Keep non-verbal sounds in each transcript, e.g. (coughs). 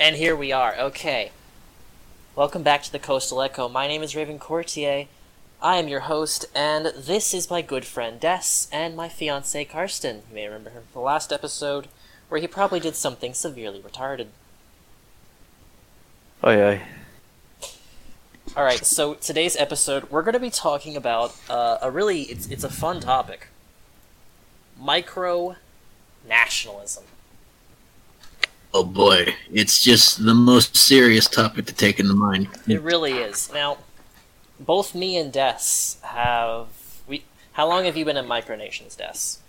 And here we are. Okay. Welcome back to the Coastal Echo. My name is Raven Courtier. I am your host, and this is my good friend Des and my fiance Karsten. You may remember him from the last episode, where he probably did something severely retarded. Oi, oi. Alright, so today's episode, we're going to be talking about uh, a really, it's, it's a fun topic. Micro nationalism. Oh boy, it's just the most serious topic to take into mind. It really is. Now, both me and Des have we. How long have you been in micronations, Des?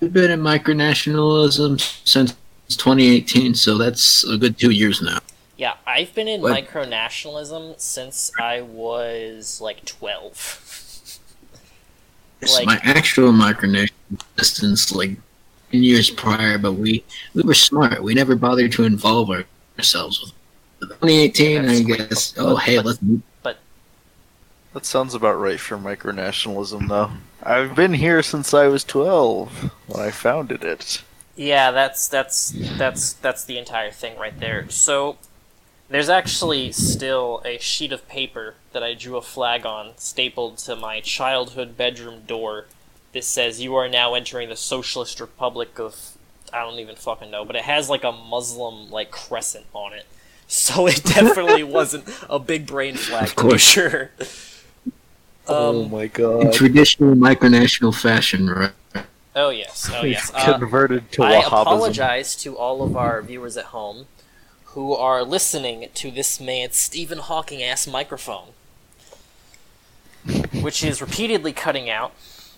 We've been in micronationalism since 2018, so that's a good two years now. Yeah, I've been in What? micronationalism since I was like twelve. Like- my actual micronation distance, like years prior, but we we were smart. We never bothered to involve our, ourselves with. It. 2018, I guess. Oh, hey, let's. But that sounds about right for micronationalism, though. I've been here since I was 12 when I founded it. Yeah, that's that's that's that's the entire thing right there. So there's actually still a sheet of paper that I drew a flag on, stapled to my childhood bedroom door. This says you are now entering the Socialist Republic of I don't even fucking know, but it has like a Muslim like crescent on it. (laughs) So it definitely (laughs) wasn't a big brain flag Of to be course. sure. oh Um, my In god. traditional micronational fashion, right? oh yes, oh We've yes. Uh, converted to I Wahhabism. apologize to all of our viewers at home who are listening to this man's Stephen Hawking ass microphone, which is repeatedly cutting out.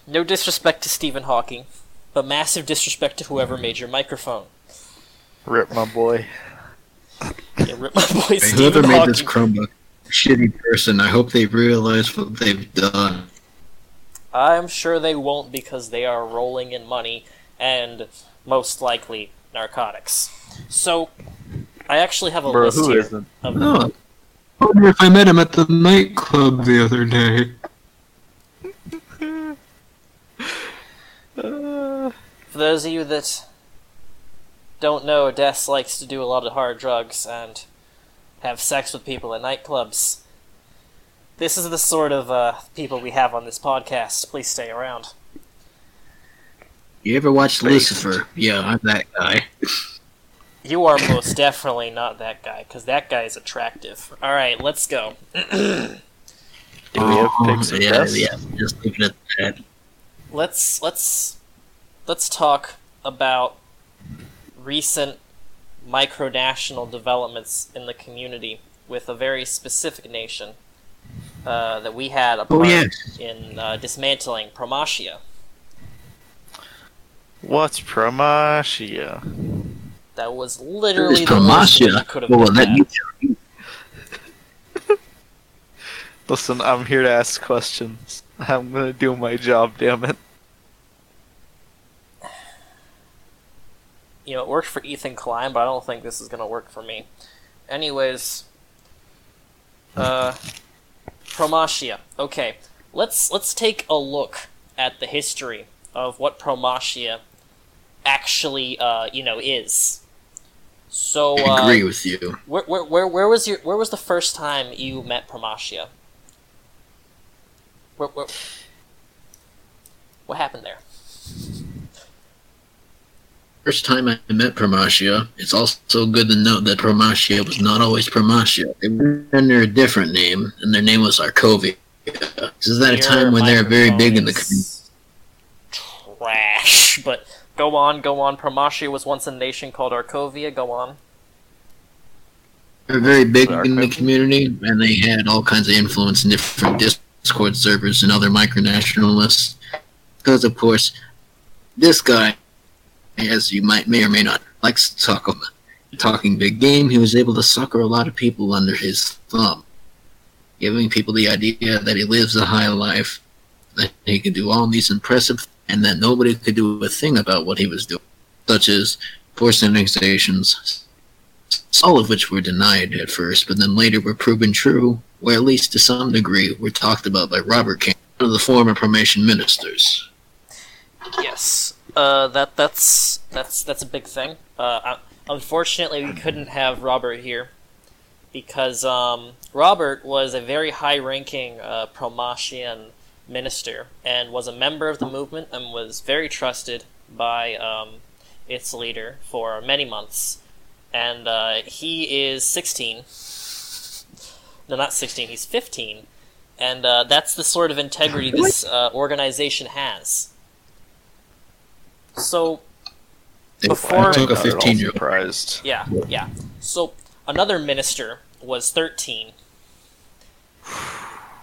No disrespect to Stephen Hawking, but massive disrespect to whoever made your microphone. Rip my boy. Yeah, rip my boy Hey, Stephen whoever made Hawking. this Chromebook, shitty person. I hope they realize what they've done. I'm sure they won't because they are rolling in money and most likely narcotics. So, I actually have a Bro, list who here isn't? of Oh, I wonder if I met him at the nightclub the other day. Uh, For those of you that don't know, Des likes to do a lot of hard drugs and have sex with people at nightclubs. This is the sort of uh, people we have on this podcast. Please stay around. You ever watched Lucifer? Yeah, I'm that guy. You are most definitely not that guy, because that guy is attractive. Alright, let's go. (clears throat) do we have pics of yeah, Des? yeah. Just leave it at that. Let's let's let's talk about recent micronational developments in the community with a very specific nation uh, that we had a Oh, yes. in uh, dismantling Promatia. What's Promatia? That was literally It's the worst way you could have Well, done that that. you tell me. (laughs) Listen, I'm here to ask questions. I'm gonna do my job, damn it. you know, it worked for Ethan Klein, but I don't think this is gonna work for me. Anyways, uh, Promatia. Okay, let's let's take a look at the history of what Promatia actually, uh, you know, is. So, I uh, agree with you. where, where, where, where was your where was the first time you met Promatia? Where, where, what happened there? First time I met Promatia, it's also good to note that Promatia was not always Promatia. They were under a different name, and their name was Arkovia. This is at a time when they were very big in the community. Trash, but go on, go on. Promatia was once a nation called Arkovia. Go on. They were very big in the community, and they had all kinds of influence in different Discord servers and other micronationalists. Because, of course, this guy, as you might may or may not, likes to talk about talking big game. He was able to sucker a lot of people under his thumb, giving people the idea that he lives a high life, that he could do all these impressive, and that nobody could do a thing about what he was doing, such as forced annexations, all of which were denied at first, but then later were proven true, or at least to some degree were talked about by Robert King, one of the former Promatian ministers. Yes. Uh, that that's that's that's a big thing. Uh, unfortunately, we couldn't have Robert here because um, Robert was a very high-ranking uh, minister and was a member of the movement and was very trusted by um, its leader for many months. And uh, he is 16. No, not 16. He's 15, and uh, that's the sort of integrity this uh, organization has. So Before- I took a Not at all 15 year old. surprised. Yeah, yeah. So another minister was thirteen. (sighs)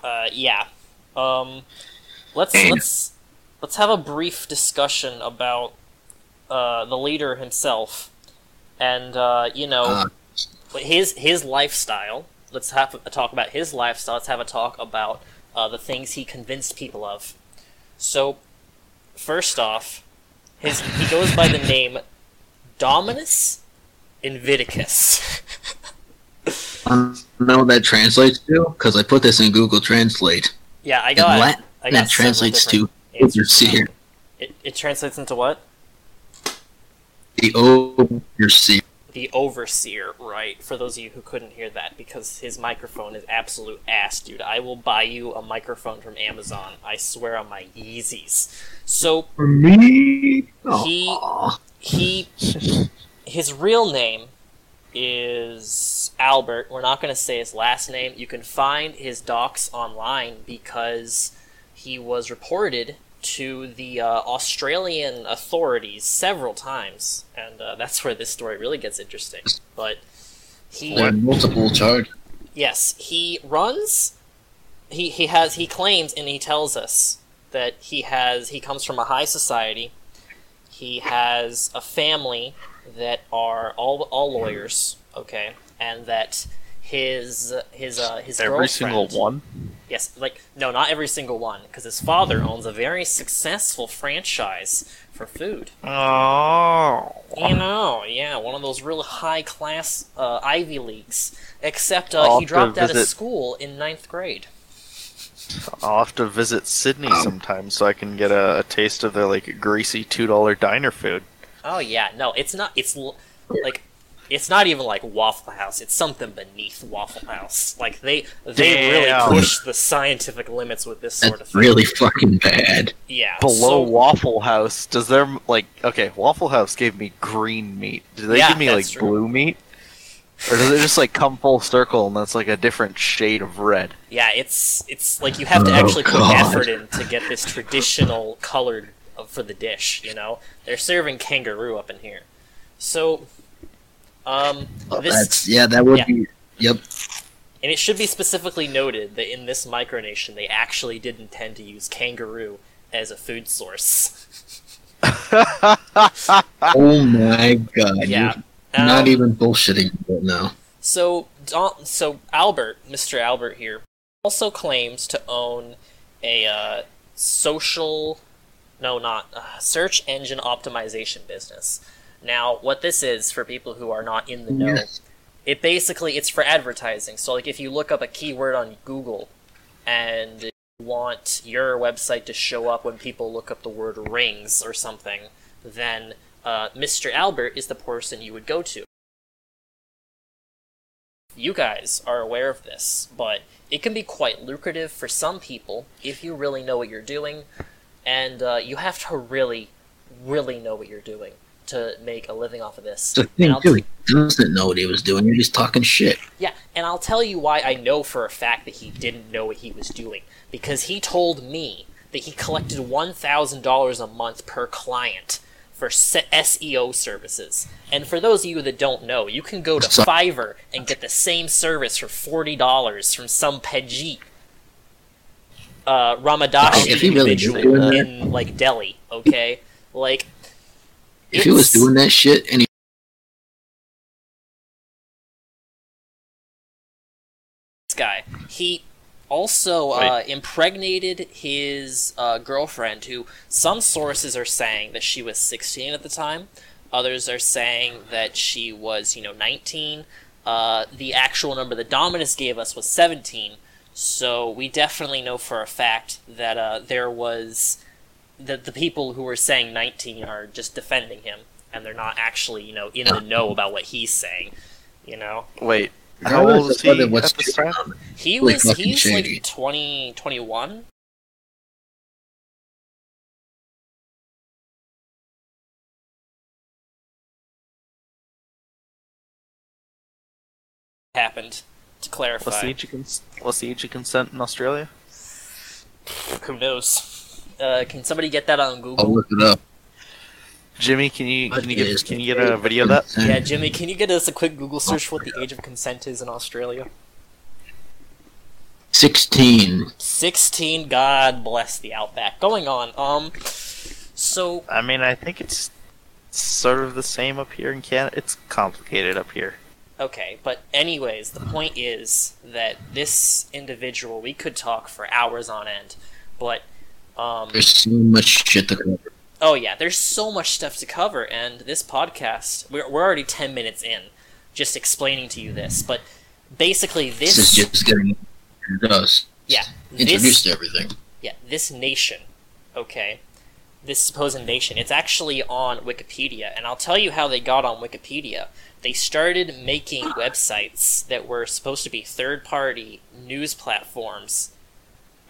Uh, yeah. Um, let's let's let's have a brief discussion about uh, the leader himself, and uh, you know Uh, his his lifestyle. Let's have a talk about his lifestyle. Let's have a talk about uh, the things he convinced people of. So, first off, his he goes by the name Dominus Inviticus. (laughs) I don't know what that translates to because I put this in Google Translate. yeah, I got Latin I got that translates to overseer. It, it translates into what? The overseer. The overseer, right? For those of you who couldn't hear that, because his microphone is absolute ass, dude. I will buy you a microphone from Amazon. I swear on my Yeezys. So For me? He- he his real name is Albert. We're not going to say his last name. You can find his docs online because he was reported to the uh, Australian authorities several times, and uh, that's where this story really gets interesting. But he There multiple charges. Yes, he runs. He he has he claims and he tells us that he has he comes from a high society. He has a family that are all all lawyers, okay, and that his his uh his Every single one. Yes, like no, not every single one, because his father owns a very successful franchise for food. Oh. You know, yeah, one of those real high class uh, Ivy Leagues. Except uh, he dropped out of school in ninth grade. I'll have to visit Sydney sometime so I can get a, a taste of their like greasy two dollar diner food. Oh yeah, no, it's not. It's like it's not even like Waffle House. It's something beneath Waffle House. Like they they Damn. really push the scientific limits with this sort of That's thing. really fucking bad. yeah. Below so- Waffle House, does there like okay? Waffle House gave me green meat. Do they Yeah, give me like true. blue meat, or does it just like come full circle and that's like a different shade of red? Yeah, it's it's like you have to Oh, actually put effort in to get this traditional colored uh, for the dish. You know, they're serving kangaroo up in here, so um, Oh, this that's yeah, that would yeah. be. Yep. and it should be specifically noted that in this micronation they actually did intend to use kangaroo as a food source. (laughs) Oh my god. Yeah. Not Um, even bullshitting right now. So, so Albert, Mr. Albert here, also claims to own a uh, social, no, not uh, search engine optimization business. Now, what this is for people who are not in the know, Yes. it basically it's for advertising. So, like, if you look up a keyword on Google and you want your website to show up when people look up the word rings or something, then uh, Mr. Albert is the person you would go to you guys are aware of this, but it can be quite lucrative for some people if you really know what you're doing, and uh, you have to really, really know what you're doing to make a living off of this. The thing too, he doesn't know what he was doing. You're just talking shit. yeah, and I'll tell you why I know for a fact that he didn't know what he was doing. Because he told me that he collected $1,000 a month per client for se- SEO services. And for those of you that don't know, you can go to Fiverr and get the same service for $40 from some Pajit uh, Ramadashi really individual in, like, Delhi, okay? Like, If he was doing that shit and he this guy. He also uh, impregnated his uh, girlfriend, who some sources are saying that she was 16 at the time. Others are saying that she was, you know, 19. Uh, the actual number that Dominus gave us was 17. So we definitely know for a fact that uh, there was that the people who are saying 19 are just defending him. and they're not actually, you know, in the know about what he's saying. You know, Wait, how old was he at this time? he was fucking he's shady. like 20, 21. Happened to clarify. What's the age of cons- What's the age of consent in Australia? Who knows? Uh, can somebody get that on Google? I'll look it up. Jimmy, can you can you is get can you get a video of that? Yeah, Jimmy, can you get us a quick Google search for what the age of consent is in Australia? 16. 16, God bless the outback. Going on, um, so, I mean, I think it's sort of the same up here in Canada. It's complicated up here. okay, but anyways, the point is that this individual, we could talk for hours on end, but, um, There's so much shit to cover. oh yeah, there's so much stuff to cover, and this podcast, we're, we're already 10 minutes in, just explaining to you this, but basically This is just getting us yeah, introduced this, to everything. Yeah, this nation, okay, this supposed nation, it's actually on Wikipedia, and I'll tell you how they got on Wikipedia. They started making websites that were supposed to be third party news platforms,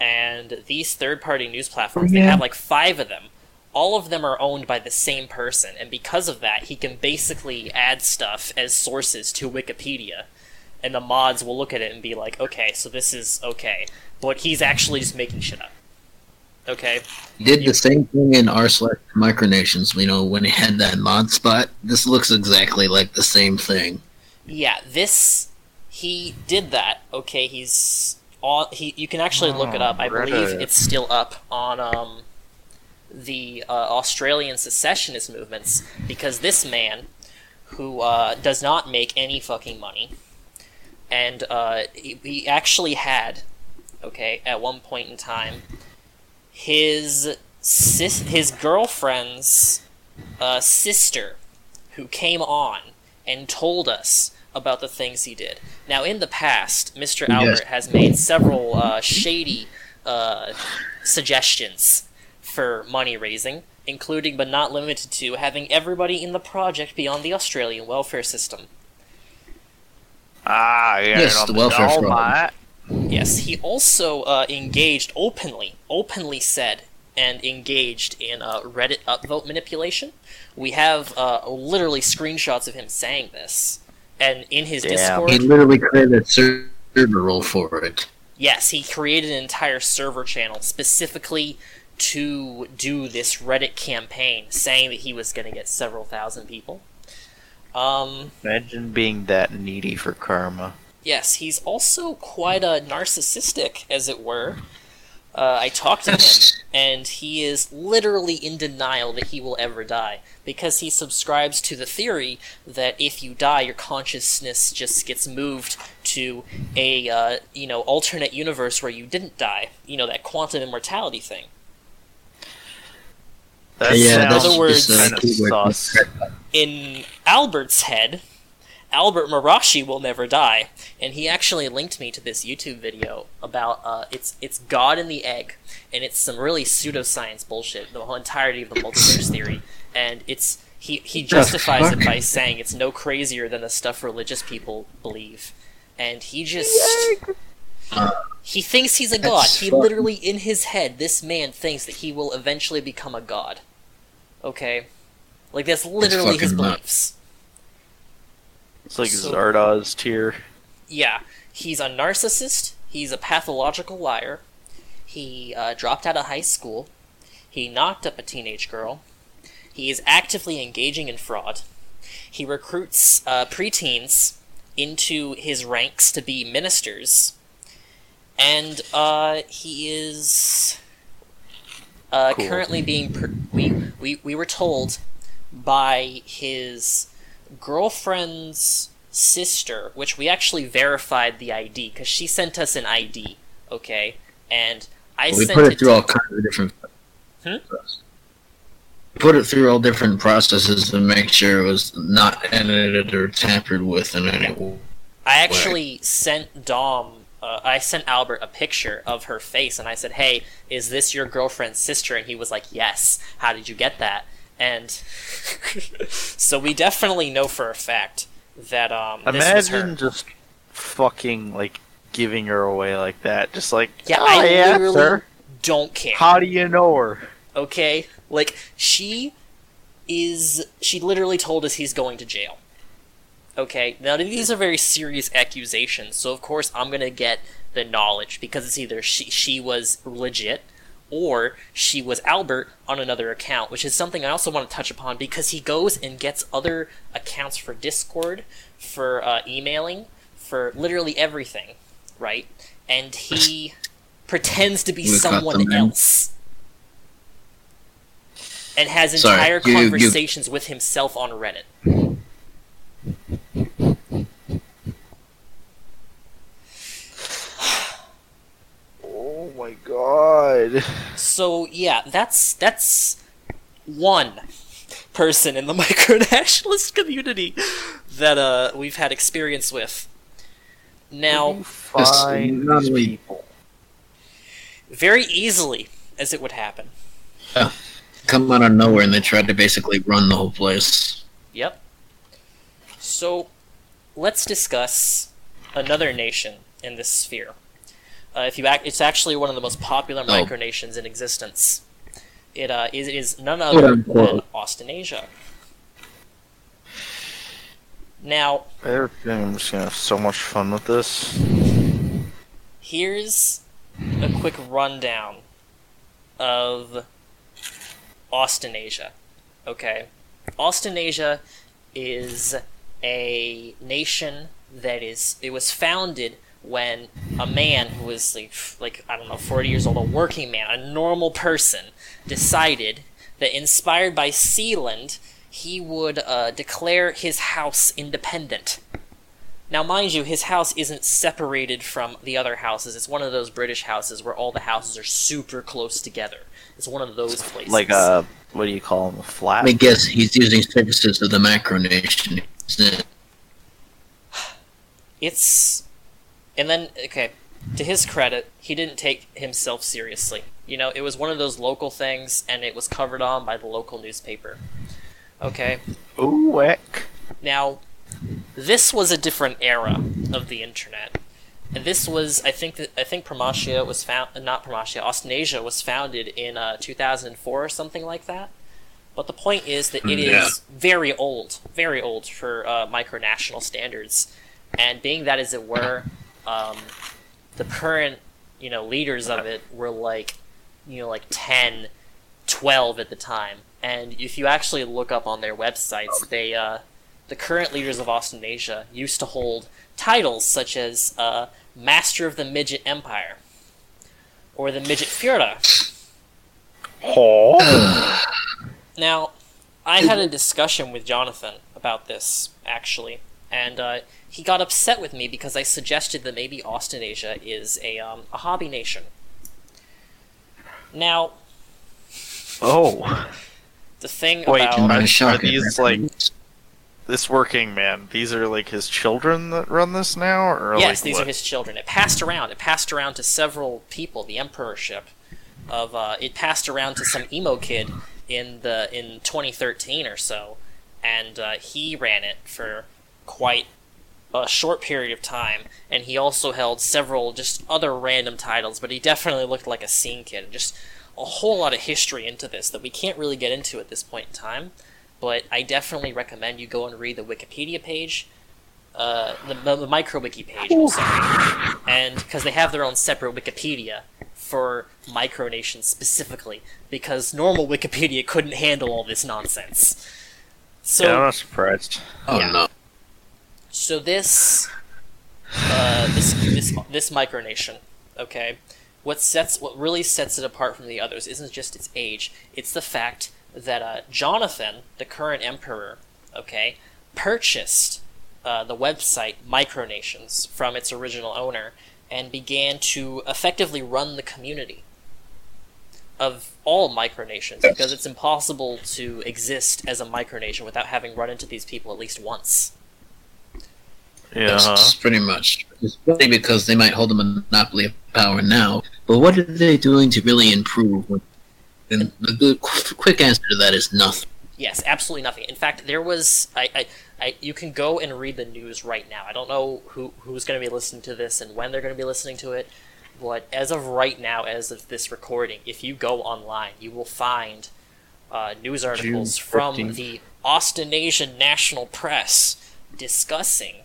and these third party news platforms, they have like five of them. All of them are owned by the same person, and because of that, he can basically add stuff as sources to Wikipedia and the mods will look at it and be like, okay, so this is okay, but he's actually just making shit up. Okay, Did the same thing in r slash micronations, you know, when he had that mod spot. This looks exactly like the same thing. yeah, this he did that. Okay, he's on. He you can actually look it up. I believe it's still up on um the uh, Australian secessionist movements because this man who uh, does not make any fucking money and uh, he, he actually had okay at one point in time his sis- his girlfriend's uh, sister who came on and told us about the things he did. Now, in the past, Mr. Yes. Albert has made several uh, shady uh, suggestions for money raising, including but not limited to having everybody in the project be on the Australian welfare system. Ah, yeah, Yes, on the welfare doll, Yes, he also uh, engaged openly, openly said and engaged in uh, Reddit upvote manipulation. We have uh, literally screenshots of him saying this, and in his Damn. Discord, He literally created a server role for it. yes, he created an entire server channel specifically to do this Reddit campaign, saying that he was going to get several thousand people. Um, Imagine being that needy for karma. Yes, he's also quite a narcissistic, as it were. Uh, I talked to him, (laughs) and he is literally in denial that he will ever die because he subscribes to the theory that if you die, your consciousness just gets moved to a uh, you know alternate universe where you didn't die. You know that quantum immortality thing. That yeah, that's sounds just a kind of in Albert's head, Albert Marashi will never die, and he actually linked me to this YouTube video about uh, it's it's God in the egg, and it's some really pseudoscience bullshit, the whole entirety of the multiverse theory, and it's he he justifies it by saying it's no crazier than the stuff religious people believe, and he just. He thinks he's a god. That's He fucking- literally, in his head, this man thinks that he will eventually become a god. Okay? Like, that's literally his nuts. beliefs. It's like So- Zardoz tier. Yeah, he's a narcissist. He's a pathological liar. He uh, dropped out of high school. He knocked up a teenage girl. He is actively engaging in fraud. He recruits uh, preteens into his ranks to be ministers. And uh, he is uh, Cool. currently being. Per- we, we, we were told by his girlfriend's sister, which we actually verified the ID because she sent us an ID, okay? And I we sent put it it through to all kinds of different. Hmm? We Put it through all different processes to make sure it was not edited or tampered with in any way. I actually sent Dom, uh, I sent Albert a picture of her face, and I said, "Hey, is this your girlfriend's sister?" And he was like, "Yes." How did you get that? And (laughs) so we definitely know for a fact that um this was her. Imagine just fucking like giving her away like that. Just like, Yeah, oh, I yeah, literally sir. don't care. How do you know her? okay? Like she is she literally told us he's going to jail. Okay? Now these are very serious accusations, so of course I'm to get the knowledge because it's either she she was legit or she was Albert on another account, which is something I also want to touch upon because he goes and gets other accounts for Discord, for uh, emailing, for literally everything, right? And he (laughs) pretends to be someone else and has entire you- you- conversations with himself on Reddit. Oh my god. So yeah, that's that's one person in the (laughs) micronationalist community that uh we've had experience with. Now, You find these people. very easily as it would happen. Yeah, Come out of nowhere and they tried to basically run the whole place. Yep. So, let's discuss another nation in this sphere. Uh, if you act, it's actually one of the most popular Oh. micronations in existence. It uh, is, it is none other than unquote. Austenasia. Now, They're I'm just gonna have so much fun with this. here's a quick rundown of Austenasia. Okay, Austenasia is a nation that is it was founded when a man who was like like I don't know 40 years old a working man a normal person decided that inspired by Sealand he would uh, declare his house independent now, mind you, his house isn't separated from the other houses. It's one of those British houses where all the houses are super close together. It's one of those places. Like uh what do you call them? A flat? I guess he's using services of the macronation. isn't it? It's. And then, okay, to his credit, he didn't take himself seriously. You know, it was one of those local things, and it was covered on by the local newspaper. Okay? Ooh, heck. Now, this was a different era of the internet. And this was, I think, I think Promatia was found, not Promatia, Austenasia was founded in uh, 2004 or something like that. But the point is that it is Yeah. very old, very old for uh, micronational standards. And being that as it were, um, the current, you know, leaders of it were like, you know, like 10, 12 at the time. And if you actually look up on their websites, they, uh, the current leaders of Austenasia used to hold titles such as uh, Master of the Midget Empire or the Midget. Oh. Now, I had a discussion with Jonathan about this, actually, and uh, he got upset with me because I suggested that maybe Austenasia is a, um, a hobby nation. Now, Oh. the thing Wait, about... Are- Not are these, like- This working man, these are like his children that run this now? Or yes, like these what? are his children. It passed around. It passed around to several people. The emperorship of uh, it passed around to some emo kid in the in 2013 or so, and uh, he ran it for quite a short period of time. And he also held several just other random titles, but he definitely looked like a scene kid. Just a whole lot of history into this that we can't really get into at this point in time. But I definitely recommend you go and read the Wikipedia page uh, the, the, the MicroWiki page, I'm sorry. and because they have their own separate Wikipedia for micronations specifically, because normal Wikipedia couldn't handle all this nonsense. So, yeah, I'm not surprised. Oh yeah. no. So this, uh, this this this micronation, okay, what sets what really sets it apart from the others isn't just its age; it's the fact that uh, Jonathan, the current emperor, okay, purchased uh, the website Micronations from its original owner and began to effectively run the community of all micronations because it's impossible to exist as a micronation without having run into these people at least once. Yeah. That's pretty much. It's funny because they might hold a monopoly of power now, but what are they doing to really improve? And the good, quick answer to that is nothing. Yes, absolutely nothing. In fact, there was I, I, I you can go and read the news right now. I don't know who who's going to be listening to this and when they're going to be listening to it, but as of right now, as of this recording, if you go online, you will find uh, news articles from the Austenasian National Press discussing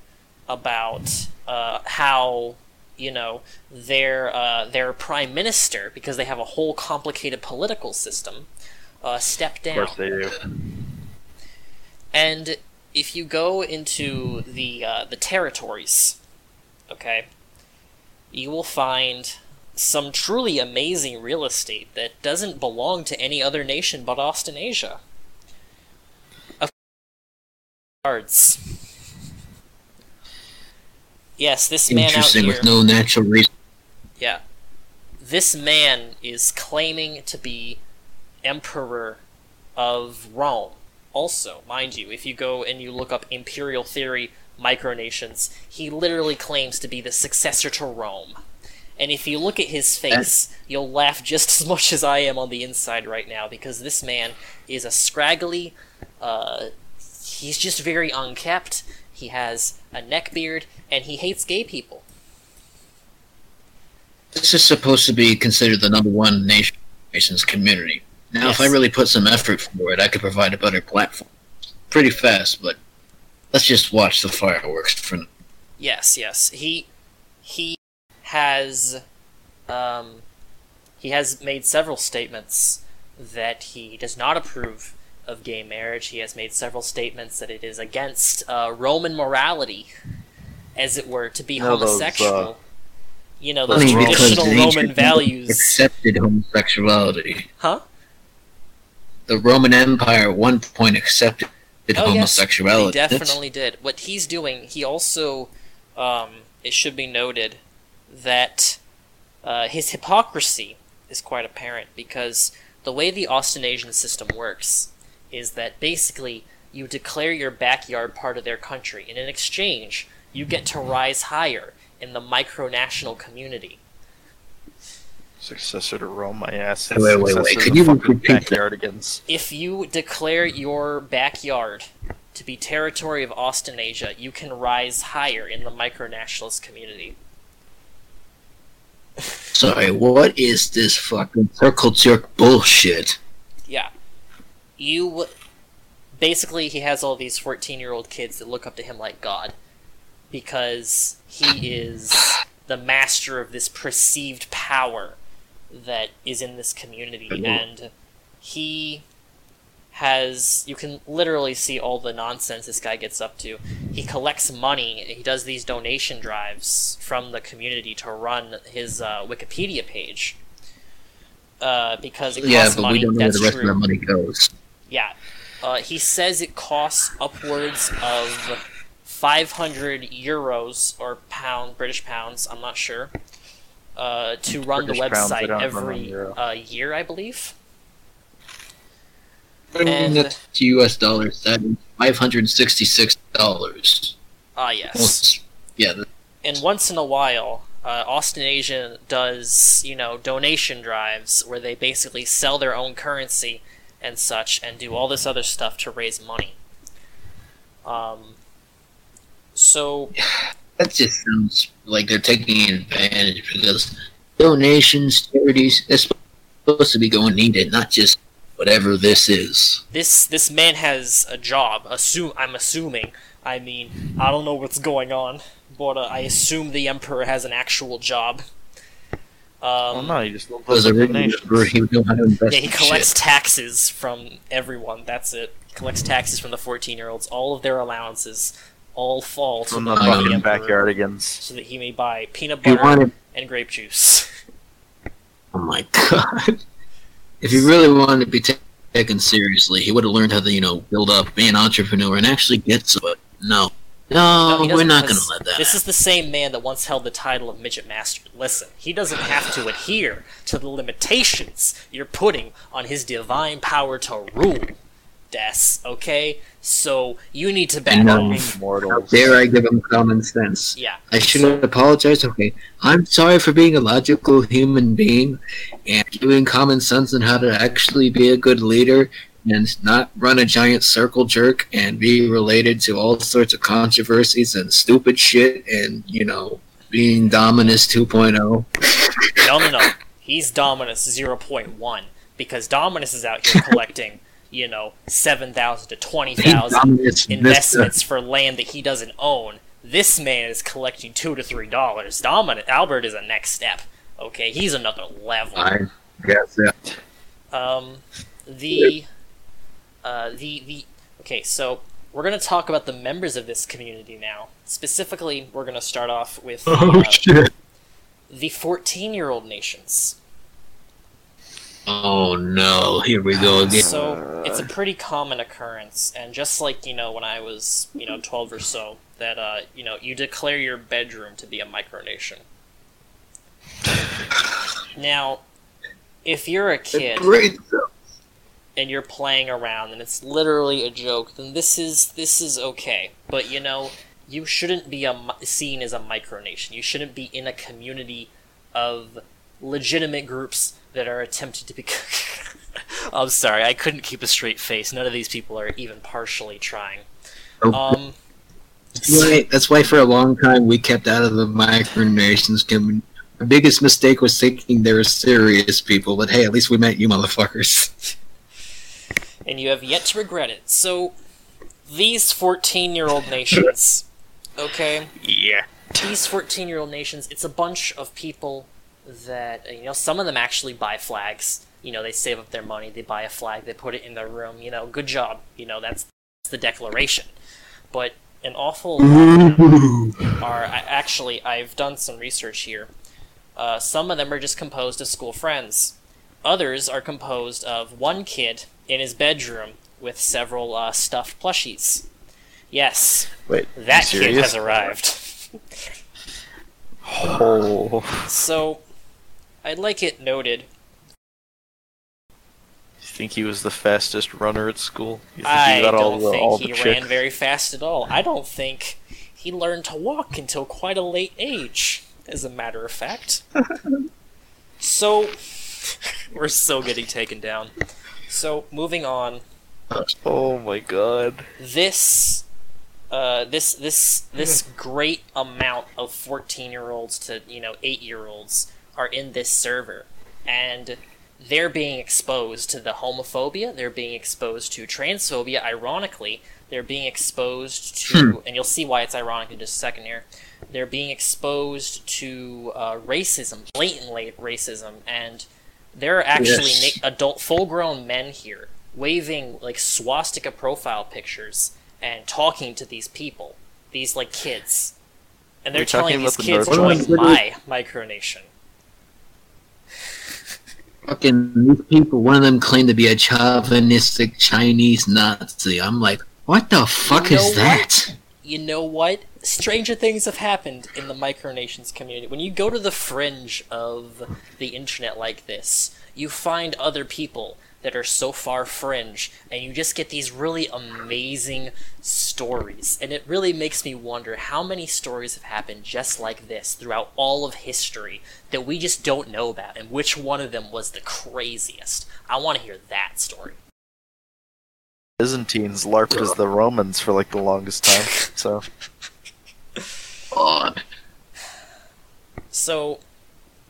about uh, how you know their uh, their prime minister, because they have a whole complicated political system, uh, stepped down. Of course they do. And if you go into the uh, the territories, okay, you will find some truly amazing real estate that doesn't belong to any other nation but Austenasia. Of cards. Yes, this man out Interesting, here. with no natural reason. Yeah. This man is claiming to be emperor of Rome. Also, mind you, if you go and you look up imperial theory micronations, he literally claims to be the successor to Rome. And if you look at his face, you'll laugh just (laughs) as much as I am on the inside right now because this man is a scraggly, uh, he's just very unkept. He has a neck beard and he hates gay people. This is supposed to be considered the number one nation nation's community. Now, if I really put some effort for it, I could provide a better platform. Pretty fast, but let's just watch the fireworks for now. Yes, yes. He he has um he has made several statements that he does not approve of gay marriage. He has made several statements that it is against uh, Roman morality, as it were, to be No, those, homosexual. uh, you know, those those because traditional the Roman values. accepted homosexuality. Huh? The Roman Empire at one point accepted Oh, yes, homosexuality. They definitely did. What he's doing, he also, um, it should be noted that uh, his hypocrisy is quite apparent because the way the Austenasian system works is that basically you declare your backyard part of their country, and in exchange, you get to rise higher in the micronational community. Successor to Rome, my ass. Wait, wait, wait, Successor wait. to Could you repeat that? backyardigans. If you declare your backyard to be territory of Austenasia, you can rise higher in the micronationalist community. Sorry, what is this fucking circle jerk bullshit? Yeah. You. Basically, he has all these 14 year old kids that look up to him like God. Because he is the master of this perceived power that is in this community. And he has. You can literally see all the nonsense this guy gets up to. He collects money, he does these donation drives from the community to run his uh, Wikipedia page. Uh, because it costs Yeah, but money. we don't know where the rest true. of the money goes. Yeah. Uh, he says it costs upwards of 500 euros or pound, British pounds, I'm not sure, uh, to run British the website don't every uh, year, I believe. And- that to U.S. dollars, that is five hundred sixty-six dollars. Ah, yes. Yeah, And once in a while, uh, Austenasia does, you know, donation drives where they basically sell their own currency and such and do all this other stuff to raise money. Um, so, (sighs) that just sounds like they're taking advantage because donations, charities, it's supposed to be going needed, not just whatever this is. this this man has a job. Assume I'm assuming. I mean, I don't know what's going on, but uh, I assume the emperor has an actual job. Well, Um, no, you just don't the originally he would know how to invest yeah, he collects shit. taxes from everyone. That's it. He collects taxes from the 14 year olds. All of their allowances all fall to From the, the backyardigans. so that he may buy peanut butter wanted, and grape juice. (laughs) oh my god! If he really wanted to be ta- taken seriously, he would have learned how to, you know, build up, be an entrepreneur, and actually get some. But no, no, No, we're doesn't going to let that. This is the same man that once held the title of midget master. Listen, he doesn't have to adhere to the limitations you're putting on his divine power to rule. Des, okay? So you need to back know. off. How dare I give him common sense? Yeah. I should apologize. Okay, I'm sorry for being a logical human being and giving common sense on how to actually be a good leader. And not run a giant circle jerk and be related to all sorts of controversies and stupid shit and, you know, being Dominus oh. 2.0. No, no, no. He's Dominus 0.1 because Dominus is out here collecting, you know, 7,000 to 20,000 Dominus investments for land that he doesn't own. This man is collecting 2 to 3 dollars. Dominus Albert is a next step. Okay, he's another level. I guess, yeah. Um, the, uh, the the okay, so we're gonna talk about the members of this community now. Specifically, we're gonna start off with (laughs) Oh, uh, shit. the fourteen-year-old nations. Oh, no. Here we go again. So it's a pretty common occurrence, and just like you know, when I was you know twelve or so, that uh, you know you declare your bedroom to be a micronation. Now, if you're a kid Great. And you're playing around and it's literally a joke, then this is this is okay. But you know, you shouldn't be a, seen as a micronation. You shouldn't be in a community of legitimate groups that are attempting to be. (laughs) I'm sorry, I couldn't keep a straight face. None of these people are even partially trying. Oh. Um, That's why, that's why for a long time we kept out of the micronations community. Our biggest mistake was thinking they were serious people, but hey, at least we met you motherfuckers. (laughs) and you have yet to regret it. So, these 14 year old nations, (laughs) okay? Yeah. these 14 year old nations it's a bunch of people that you know some of them actually buy flags you know they save up their money they buy a flag they put it in their room you know good job you know that's, that's the declaration but an awful lot of them are I, actually i've done some research here uh, some of them are just composed of school friends others are composed of one kid in his bedroom with several uh, stuffed plushies yes Wait. that kid has arrived Oh. So, I'd like it noted. You think he was the fastest runner at school? You think I he got don't the, think all he the ran very fast at all. I don't think he learned to walk until quite a late age, as a matter of fact. (laughs) so, we're so getting taken down. So, moving on. Oh my god. this uh, this this this great amount of 14 year olds to you know 8 year olds are in this server and they're being exposed to the homophobia they're being exposed to transphobia ironically they're being exposed to and you'll see why it's ironic in just a second here they're being exposed to uh, racism blatantly racism and there are actually Yes. na- adult full grown men here waving like swastika profile pictures and talking to these people these like kids and they're You're telling these the kids North join Koreans? my micronation Fucking these people, one of them claimed to be a chauvinistic Chinese Nazi. I'm like, what the fuck know is what? that? you know what? Stranger things have happened in the micronations community. When you go to the fringe of the internet like this, you find other people that are so far fringe, and you just get these really amazing stories. And it really makes me wonder how many stories have happened just like this throughout all of history that we just don't know about, and which one of them was the craziest. I want to hear that story. Byzantines LARPed as the Romans for like the longest time. So (laughs) God. So,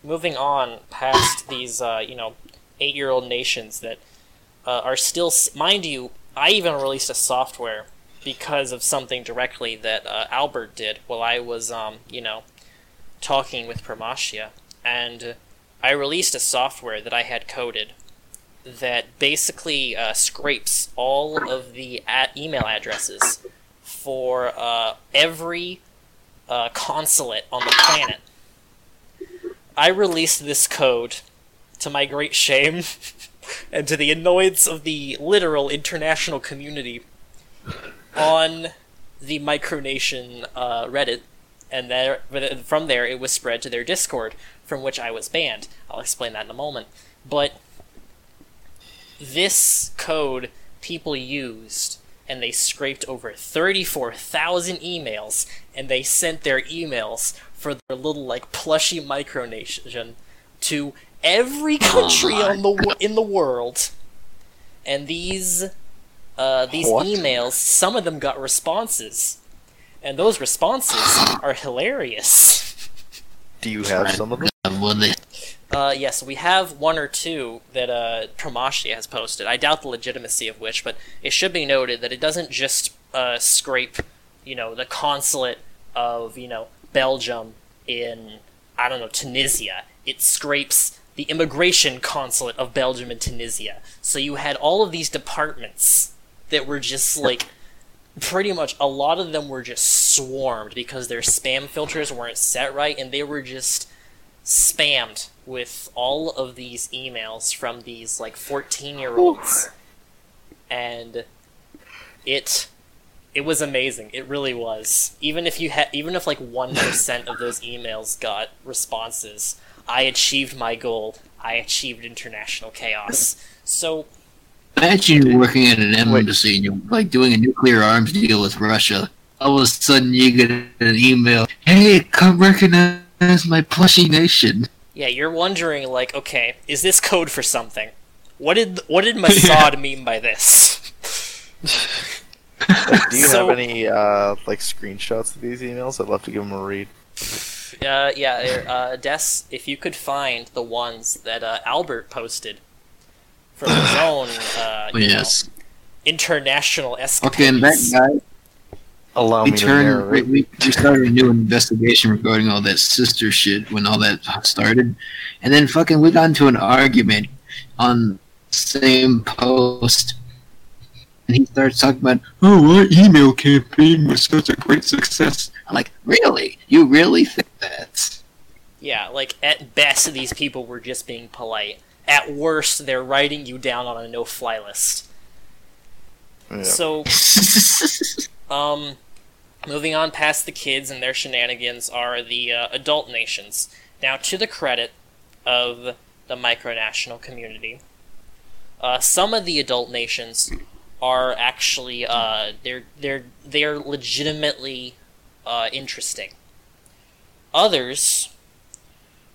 moving on past these, uh, you know, eight-year-old nations that uh, are still, mind you, I even released a software because of something directly that uh, Albert did while I was, um, you know, talking with Promatia, and I released a software that I had coded that basically uh, scrapes all of the email addresses for uh, every uh, consulate on the planet. I released this code to my great shame (laughs) and to the annoyance of the literal international community on the Micronation uh, Reddit, and there, from there it was spread to their Discord, from which I was banned. I'll explain that in a moment. But this code people used and they scraped over 34,000 emails and they sent their emails for their little like plushy micronation to every country my on the wo- in the world and these uh, these What? emails, some of them got responses, and those responses are hilarious. Do you have some of them? Uh, well, they, yes, we have one or two that uh, Tramashi has posted. I doubt the legitimacy of which, but it should be noted that it doesn't just uh, scrape, you know, the consulate of you know Belgium in I don't know Tunisia. It scrapes the immigration consulate of Belgium and Tunisia. So you had all of these departments that were just like pretty much a lot of them were just swarmed because their spam filters weren't set right and they were just spammed with all of these emails from these like 14 year olds and it it was amazing. It really was. Even if you had even if like 1% of those emails got responses i achieved my goal. I achieved international chaos. So imagine you're working at an Wait. embassy and you're like doing a nuclear arms deal with Russia. All of a sudden, you get an email. Hey, come recognize my plushy nation. yeah you're wondering like okay is this code for something what did what did Mossad (laughs) mean by this Like, (laughs) do you So- have any uh, like screenshots of these emails? I'd love to give them a read. Uh, yeah, uh, Des, if you could find the ones that uh, Albert posted from his own uh, you know, yes. international Okay, and that guy, Allow we me to turned, we, we we started a new investigation regarding all that sister shit when all that started. And then fucking we got into an argument on same post. And he starts talking about, oh, our email campaign was such a great success. I'm like, really? You really think that? Yeah, like at best, these people were just being polite. At worst, they're writing you down on a no-fly list. Yeah. So, (laughs) um, moving on past the kids and their shenanigans are the uh, adult nations. Now, to the credit of the micronational community, uh, some of the adult nations are actually uh, they're they're they're legitimately uh, interesting. Others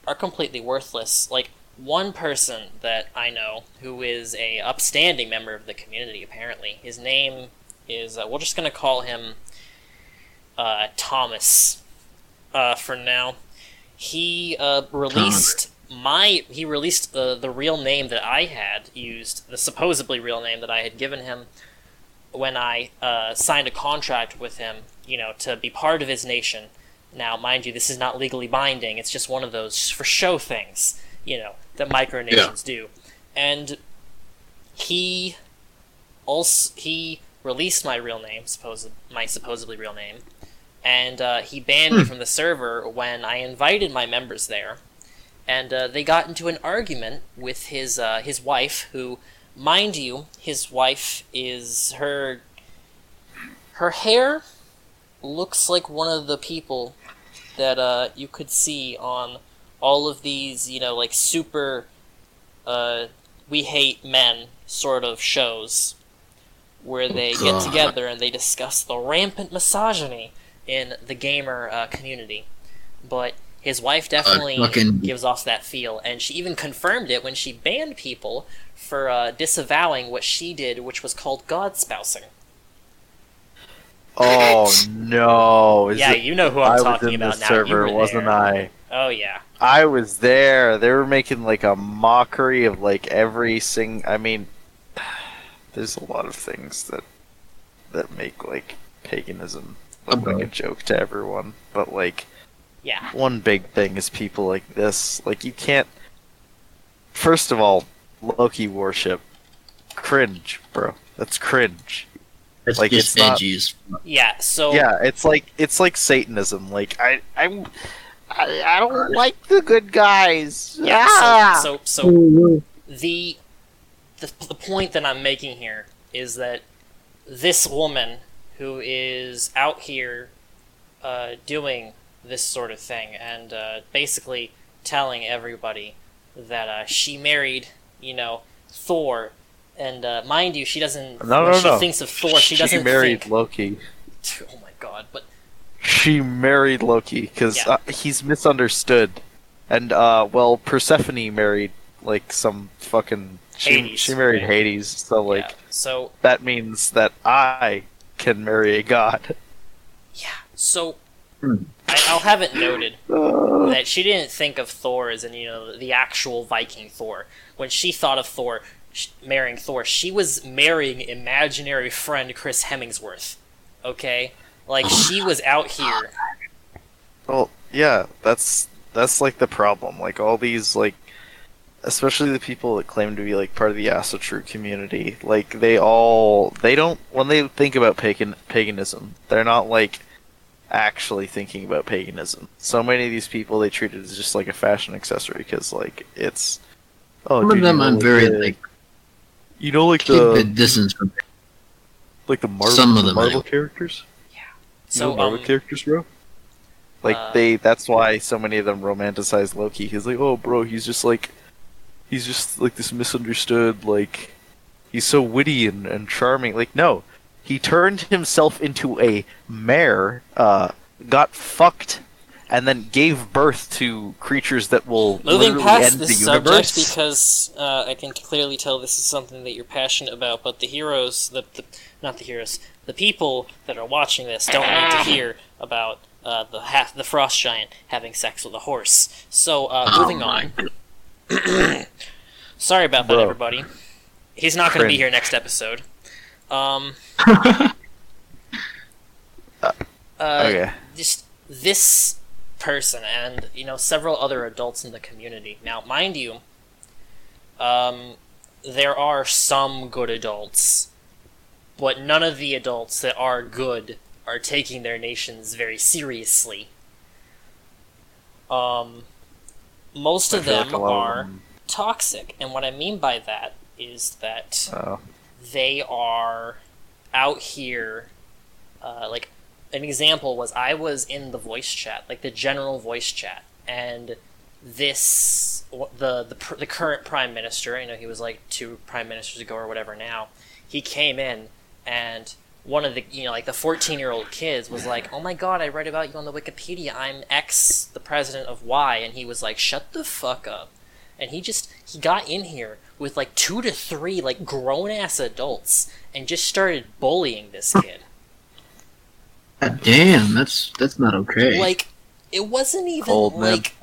are completely worthless. Like one person that I know who is a upstanding member of the community. Apparently, his name is uh, we're just gonna call him uh, Thomas uh, for now. He uh, released my he released uh, the real name that I had used, the supposedly real name that I had given him when I uh, signed a contract with him, you know, to be part of his nation. Now, mind you, this is not legally binding. It's just one of those for show things, you know, that micronations do. And he also he released my real name, supposed my supposedly real name, and uh, he banned me from the server when I invited my members there, and uh, they got into an argument with his uh, his wife, who, mind you, his wife is her her hair looks like one of the people that uh, you could see on all of these, you know, like super uh, we hate men sort of shows where they get together and they discuss the rampant misogyny in the gamer uh, community. But his wife definitely fucking- gives off that feel, and she even confirmed it when she banned people for uh, disavowing what she did, which was called god spousing. Oh no! Is yeah, it- you know who I'm I was talking in about the now. server, you were wasn't. I? Oh yeah. I was there. They were making like a mockery of like every sing. I mean, (sighs) there's a lot of things that that make like paganism look like a joke to everyone. But like Yeah. one big thing is people like this. Like you can't. First of all, Loki worship, cringe, bro. That's cringe. That's Like, just it's not- Yeah, so Yeah, it's like it's like Satanism. Like I, I'm, I, I don't like the good guys. yeah, Ah! so, so so the, the the point that I'm making here is that this woman who is out here uh, doing this sort of thing and uh, basically telling everybody that uh, she married, you know, Thor, and uh, mind you, she doesn't. No, when no, she no. thinks of Thor, she, doesn't married think. Loki. Oh my god! But She married Loki because Yeah. uh, he's misunderstood, and uh, well, Persephone married like some fucking. She, Hades, she married right? Hades, so like yeah. So that means that I can marry a god. yeah. So Hmm. I, I'll have it noted (sighs) Uh, that she didn't think of Thor as in you know the actual Viking Thor. When she thought of Thor sh- marrying Thor, she was marrying imaginary friend Chris Hemmingsworth. Okay, like she was out here. well, yeah, that's that's like the problem. Like all these like, especially the people that claim to be like part of the Asatru community, like they all they don't when they think about pagan paganism, they're not like actually thinking about paganism. So many of these people they treat it as just like a fashion accessory because like it's. Oh, Some dude, of them you know, I'm like very the- like You know, like keep the distance from. like the Marvel, Some of the them Marvel do. characters. So Marvel um, characters, bro. Like uh, they, that's why so many of them romanticize Loki. He's like, oh, bro, he's just like, he's just like this misunderstood, like, he's so witty and, and charming. Like, no, he turned himself into a mare, uh, got fucked, and then gave birth to creatures that will Moving past end this the subject universe. because uh, I can clearly tell this is something that you're passionate about, but the heroes, the, the not the heroes, the people that are watching this don't need to hear about uh, the half the frost giant having sex with a horse. So uh, Oh moving my on. (clears throat) Sorry about that, everybody. He's not going to be here next episode. Um, (laughs) uh, okay. just this person and you know several other adults in the community. Now, mind you, um, there are some good adults, but none of the adults that are good are taking their nations very seriously. Um, most I of them like a lot of are them- toxic, and what I mean by that is that Oh, they are out here uh, like an example was i was in the voice chat like the general voice chat and this the the, the current prime minister i know he was like two prime ministers ago or whatever now he came in and one of the you know like the 14 year old kids was like oh my god i read about you on the wikipedia. I'm x the president of y. And he was like shut the fuck up. And he just he got in here with like two to three like grown ass adults and just started bullying this kid. God damn, that's that's not okay. like it wasn't even Cold, like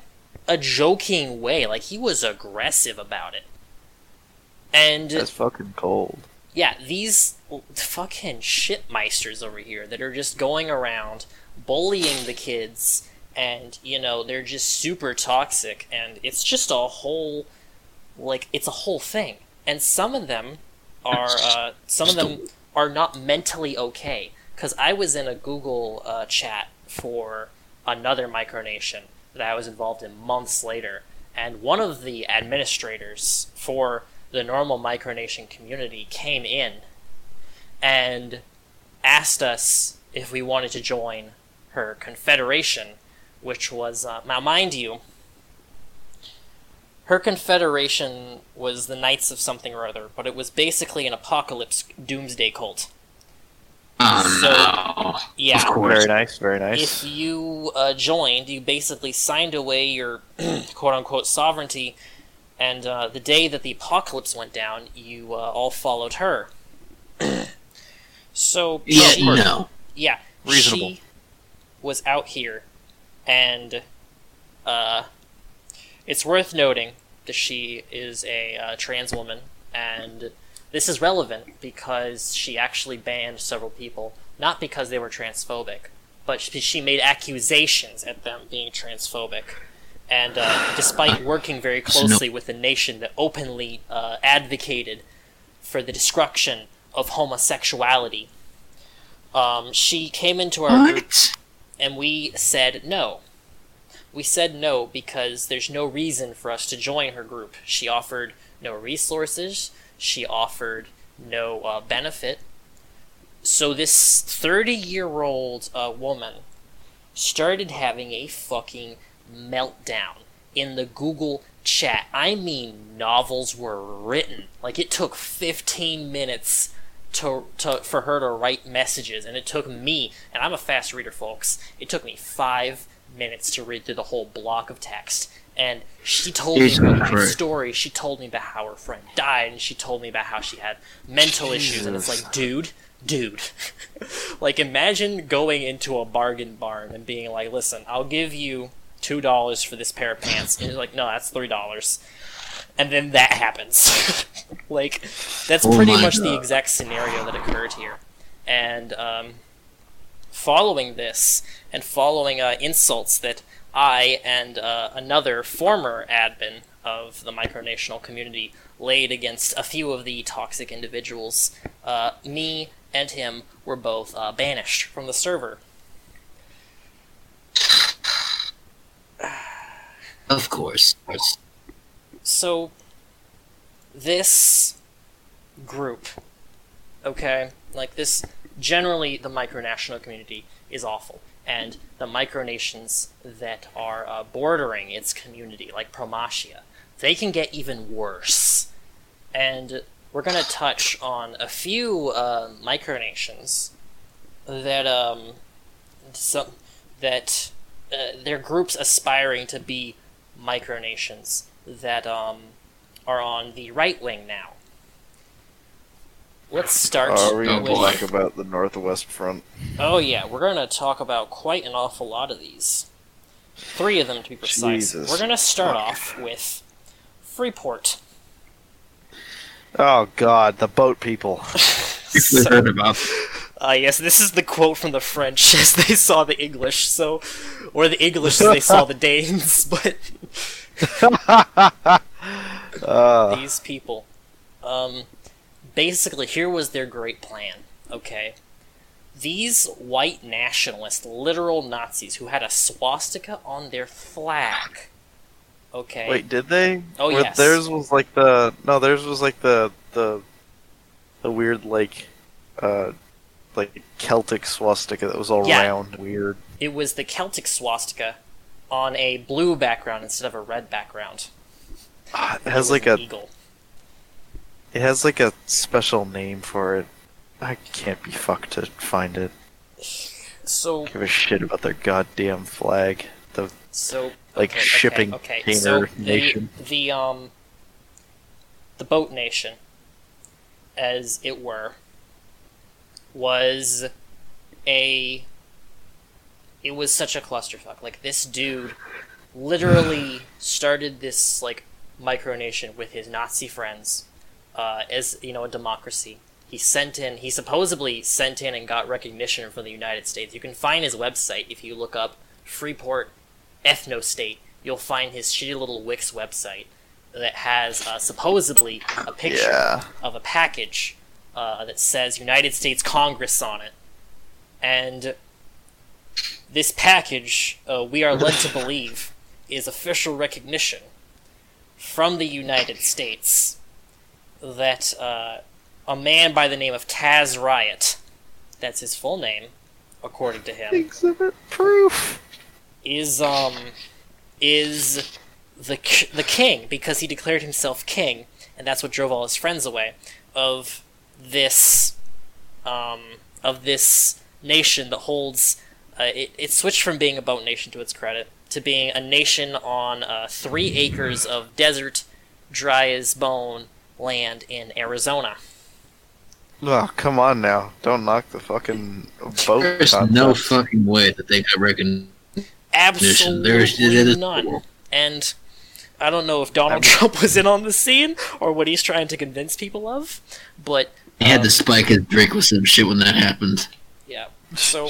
a joking way. Like he was aggressive about it. And that's fucking cold. Yeah, these fucking shitmeisters over here that are just going around bullying the kids, and you know they're just super toxic, and it's just a whole, like it's a whole thing. And some of them are, uh, some of them are not mentally okay. Because I was in a Google uh, chat for another micronation that I was involved in months later, and one of the administrators for the normal micronation community came in and asked us if we wanted to join her confederation, which was uh, now mind you, her confederation was the Knights of something or other, but it was basically an apocalypse doomsday cult. oh so- no. Yeah, Of course. Very nice, very nice. if you uh, joined, you basically signed away your (clears throat) quote unquote sovereignty, and uh, the day that the apocalypse went down, you uh, all followed her. (clears throat) so Yeah, she, no. yeah, Reasonable. she was out here, and uh, it's worth noting that she is a uh, trans woman, and this is relevant because she actually banned several people, not because they were transphobic, but she she made accusations at them being transphobic. And uh, despite working very closely with a nation that openly uh, advocated for the destruction of homosexuality, um, she came into our group and we said no. We said no because there's no reason for us to join her group. She offered no resources, she offered no uh, benefit. So this 30 year old uh, woman started having a fucking meltdown in the Google chat. I mean, novels were written. Like, it took 15 minutes to, to for her to write messages, and it took me, and I'm a fast reader, folks. It took me five minutes to read through the whole block of text, and she told Jesus me about my story. She told me about how her friend died, and she told me about how she had mental issues. And it's like, dude, dude, (laughs) like imagine going into a bargain barn and being like, "Listen, I'll give you two dollars for this pair of pants," and like, "No, that's three dollars." And then that happens. (laughs) like, that's Oh pretty much the exact scenario that occurred here. And um, following this, and following uh, insults that I and uh, another former admin of the micronational community laid against a few of the toxic individuals, uh, me and him were both uh, banished from the server. Of course. So, this group, okay, like this, generally the micronational community is awful, and the micronations that are uh, bordering its community, like Promatia, they can get even worse. And we're gonna touch on a few uh, micronations that um, some that uh, they're groups aspiring to be micronations that um, are on the right wing now. Let's start Are we Oh, going to talk about the Northwest Front? Oh yeah, we're gonna talk about quite an awful lot of these. Three of them to be precise. Jesus. We're gonna start Fuck. off with Freeport. Oh God, the boat people. (laughs) We've So- heard about Uh, yes, this is the quote from the French (laughs) as they saw the English, so, or the English as they saw the (laughs) Danes, (laughs) but Uh, these people. Um, basically, here was their great plan, okay? These white nationalist, literal Nazis who had a swastika on their flag, okay? wait, did they? Oh, Or yes. Theirs was like the no. Theirs was like the the the weird like uh like Celtic swastika that was all Yeah. round, weird. It was the Celtic swastika on a blue background instead of a red background. Ah, It It has was like a eagle. it has like a special name for it. I can't be fucked to find it. So Give a shit about their goddamn flag. The So Like okay, shipping okay, okay. container so the, nation. The um the boat nation, as it were, was a it was such a clusterfuck. Like this dude literally started this like micronation with his Nazi friends uh, as you know a democracy. He sent in he supposedly sent in and got recognition from the United States. You can find his website if you look up Freeport Ethnostate. You'll find his shitty little Wix website that has uh, supposedly a picture yeah. of a package uh, that says United States Congress on it. And this package, uh, we are led to believe, (laughs) is official recognition from the United States that uh, a man by the name of Taz Riot, that's his full name, according to him, Exhibit proof. is um is the k- the king because he declared himself king, and that's what drove all his friends away of this um of this nation that holds. Uh, it, it switched from being a boat nation to its credit to being a nation on uh, three acres of desert, dry as bone land in Arizona. Oh, come on now. Don't knock the fucking boat There's concept. no fucking way that they got recognition. Absolutely There's- it is- none. And I don't know if Donald (laughs) Trump was in on the scene or what he's trying to convince people of, but He had to spike his drink with some shit when that happened. yeah. So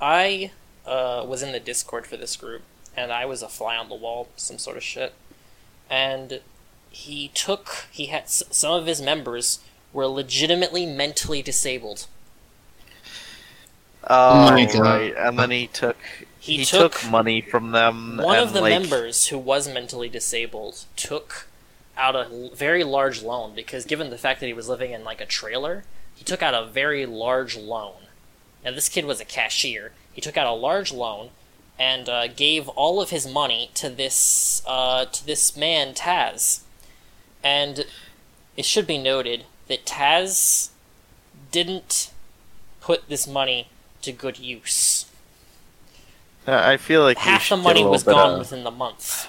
I uh, was in the Discord for this group, and I was a fly on the wall, some sort of shit. And he took he had some of his members were legitimately mentally disabled. Oh, my God. right. And then he took He he, took took, money from them. One and, of the like, members who was mentally disabled took out a very large loan because, given the fact that he was living in like a trailer, he took out a very large loan. Now, this kid was a cashier. He took out a large loan and uh, gave all of his money to this uh, to this man Taz. And it should be noted that Taz didn't put this money to good use I feel like half the money was gone of- within the month.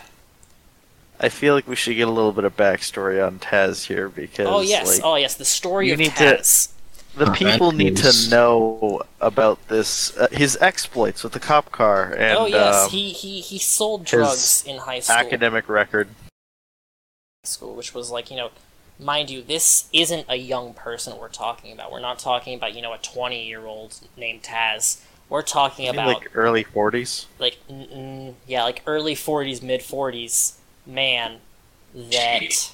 I feel like we should get a little bit of backstory on Taz here because Oh yes, like, oh yes, the story of need to- Taz. the Oh, people need is- to know about this uh, his exploits with the cop car and oh yes, um, he, he he sold his drugs in high school. academic record. school, which was like, you know, mind you, this isn't a young person we're talking about. We're not talking about, you know, a 20 year old named Taz. We're talking I mean, about, like early forties. like, mm, yeah, like early 40s, mid 40s man that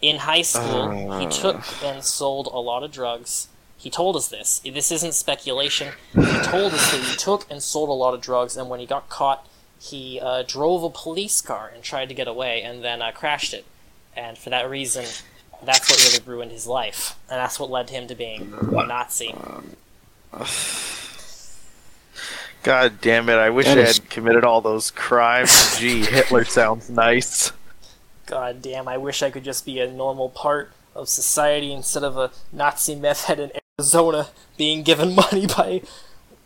in high school he Uh. took and sold a lot of drugs. He told us this. This isn't speculation. He told us that he took and sold a lot of drugs, and when he got caught, he uh, drove a police car and tried to get away, and then uh, crashed it. And for that reason, that's what really ruined his life, and that's what led him to being a Nazi. God damn it! I wish That I is- had committed all those crimes. (laughs) Gee, Hitler sounds nice. God damn, I wish I could just be a normal part of society instead of a Nazi meth head in Arizona being given (laughs) money by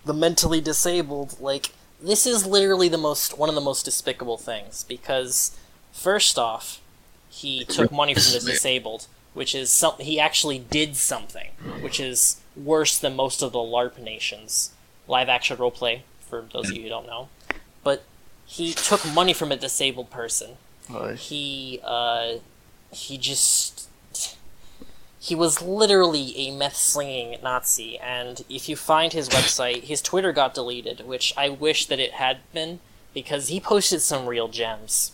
the mentally disabled. Like, this is literally the most one of the most despicable things because first off, he took money from the disabled, which is something he actually did something, which is worse than most of the LARP nations. Live action roleplay, for those of you who don't know. But he took money from a disabled person Like, he uh he just he was literally a meth slinging Nazi, and if you find his website, his Twitter got deleted, which I wish that it had been because he posted some real gems.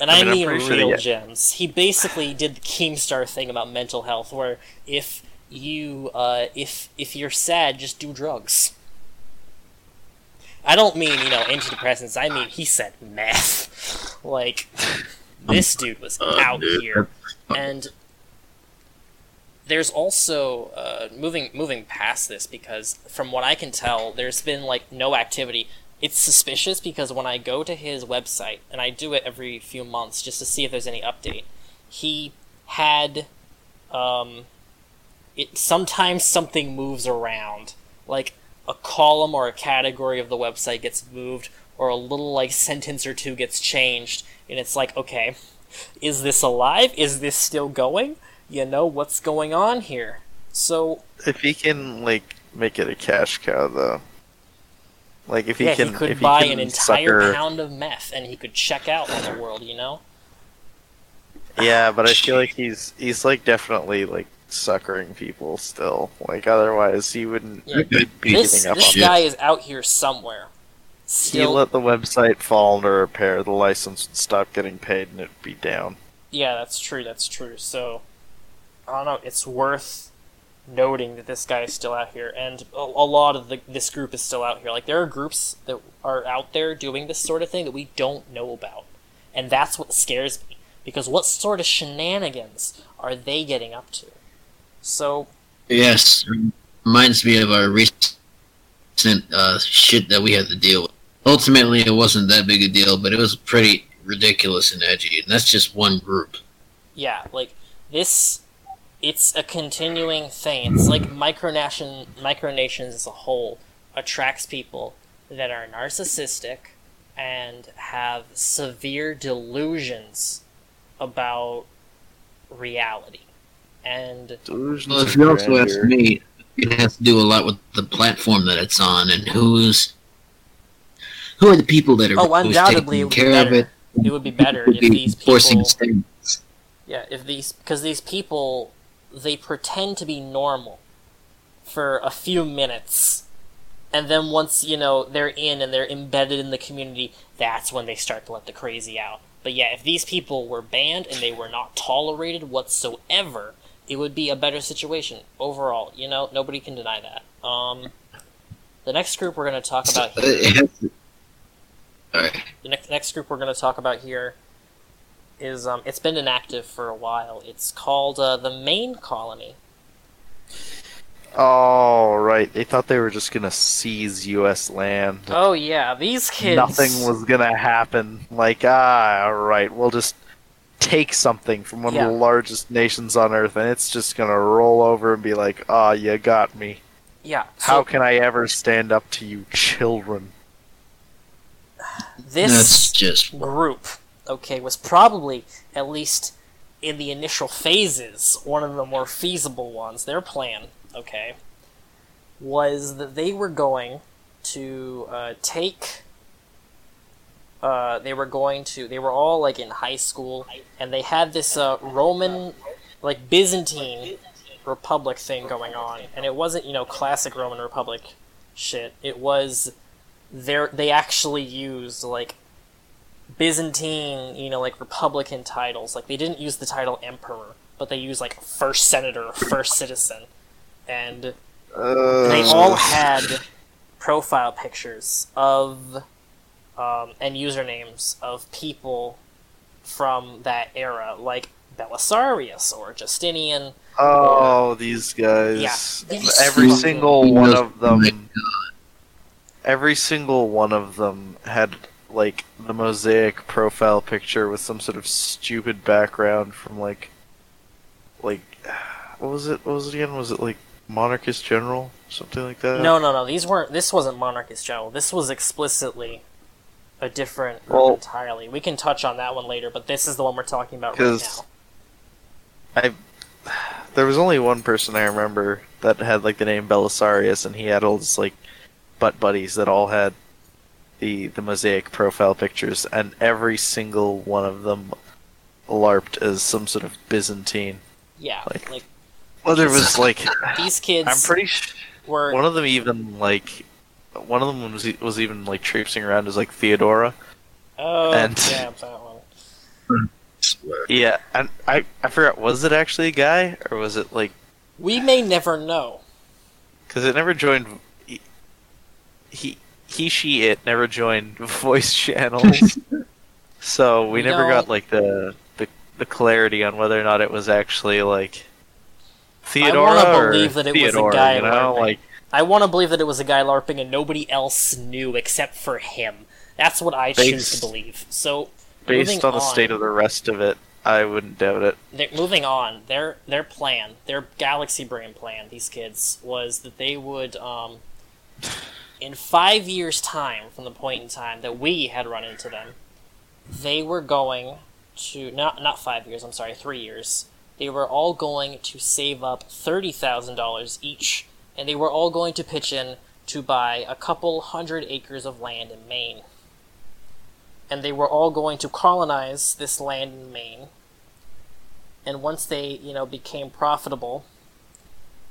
And I I mean, I'm mean, pretty sure real gems. He basically did the Keemstar thing about mental health, where if you uh, if if you're sad, just do drugs. I don't mean you know antidepressants. I mean he said meth. (laughs) Like this dude was out here, and there's also uh, moving moving past this because from what I can tell, there's been like no activity. It's suspicious because when I go to his website and I do it every few months just to see if there's any update, he had um, it sometimes something moves around like a column or a category of the website gets moved or a little like sentence or two gets changed and it's like okay is this alive? Is this still going? You know what's going on here? So if he can like make it a cash cow, though, like if he yeah can, he could buy he an entire sucker- pound of meth and he could check out on the world you know? Yeah, but I feel like he's he's like definitely like suckering people still. Like otherwise he wouldn't Yeah. be this, giving up this on guy is out here somewhere Still. He still let the website fall under repair, the license would stop getting paid and it'd be down. Yeah, that's true. That's true. So, I don't know. It's worth noting that this guy is still out here, and a, a lot of the, this group is still out here. Like there are groups that are out there doing this sort of thing that we don't know about, and that's what scares me. Because what sort of shenanigans are they getting up to? So Yes, reminds me of our recent uh, shit that we had to deal with. Ultimately, it wasn't that big a deal, but it was pretty ridiculous and edgy, and that's just one group. yeah, like this, it's a continuing thing. It's like micronation micronations as a whole attracts people that are narcissistic and have severe delusions about reality. And Well, if you also ask me, it has to do a lot with the platform that it's on and who's who are the people that are Oh, undoubtedly taking would be care of it. it would be better would if be these forcing people statements. Yeah, if these because these people they pretend to be normal for a few minutes, and then once you know they're in and they're embedded in the community, that's when they start to let the crazy out. But yeah, if these people were banned and they were not tolerated whatsoever, it would be a better situation overall. You know, nobody can deny that. Um, the next group we're going to talk about here. it Alright. The next next group we're going to talk about here is um, it's been inactive for a while. It's called uh, the Maine Colony. Oh right, they thought they were just gonna seize U.S. land. Oh yeah, these kids. Nothing was gonna happen. Like ah, all right, we'll just take something from one Yeah. of the largest nations on Earth, and it's just gonna roll over and be like, ah, you got me. Yeah. How can I ever stand up to you, children? (sighs) That's this just group okay, was probably, at least in the initial phases, one of the more feasible ones. Their plan, okay, was that they were going to uh, take. Uh, they were going to. They were all like in high school, and they had this uh, Roman, like Byzantine Republic thing going on, and it wasn't you know classic Roman Republic shit. It was there. They actually used like Byzantine, you know, like Republican titles. Like they didn't use the title Emperor, but they used like First Senator, First Citizen, and they all had profile pictures of um, and usernames of people from that era, like Belisarius or Justinian. Oh, these guys. Yeah, these Every fucking- single one of them. Every single one of them had like the mosaic profile picture with some sort of stupid background from like, like, what was it? What was it again? Was it like monarchist general, something like that? No, no, no. These weren't. This wasn't monarchist general. This was explicitly a different Well- entirely. We can touch on that one later, but this is the one we're talking about right now. I. There was only one person I remember that had like the name Belisarius, and he had all his like butt buddies that all had the the mosaic profile pictures, and every single one of them larped as some sort of Byzantine. Yeah, like- like Well, there was like (laughs) these kids I'm pretty sure were. one of them even like one of them was was even like traipsing around as like Theodora. oh, and- yeah, that one. Yeah, and I I forgot was it actually a guy or was it like We may never know. because it never joined he, he he she it never joined (laughs) voice channels (laughs) so we We never got like the, the the clarity on whether or not it was actually like Theodora wanna or believe that it was a Theodora, guy you know like I want to believe that it was a guy LARPing and nobody else knew except for him. That's what I choose to believe. So, based on the state of the rest of it I wouldn't doubt it moving on, their their plan, their galaxy brain plan, these kids was that they would, um, in five years' time from the point in time that we had run into them, they were going to not not five years. I'm sorry, three years. They were all going to save up thirty thousand dollars each, and they were all going to pitch in to buy a couple hundred acres of land in Maine. And they were all going to colonize this land in Maine and once they you know became profitable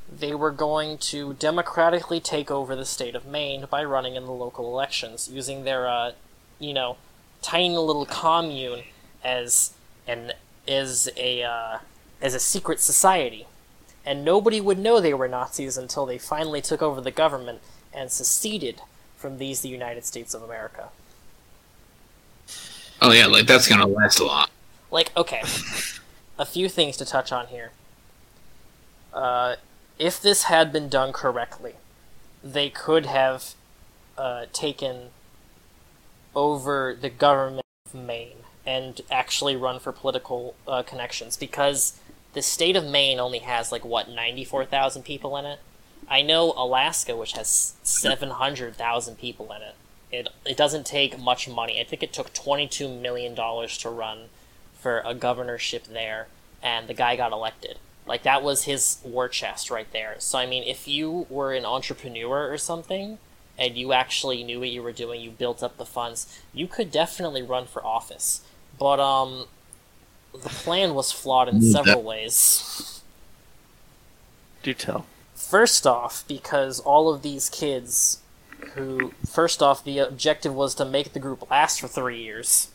they were going to democratically take over the state of Maine by running in the local elections using their uh, you know tiny little commune as an as a uh, as a secret society and nobody would know they were Nazis until they finally took over the government and seceded from these the United States of America. Oh yeah, like that's gonna last a lot. like okay. A few things to touch on here. Uh, if this had been done correctly they could have uh, taken over the government of maine and actually run for political uh, connections because the state of maine only has like what 94000 people in it i know alaska which has 700000 people in it it, it doesn't take much money i think it took $22 million to run for a governorship there, and the guy got elected. Like that was his war chest right there. So I mean, if you were an entrepreneur or something, and you actually knew what you were doing, you built up the funds, you could definitely run for office. But um, the plan was flawed in several ways. do tell First off, because all of these kids who first off the objective was to make the group last for three years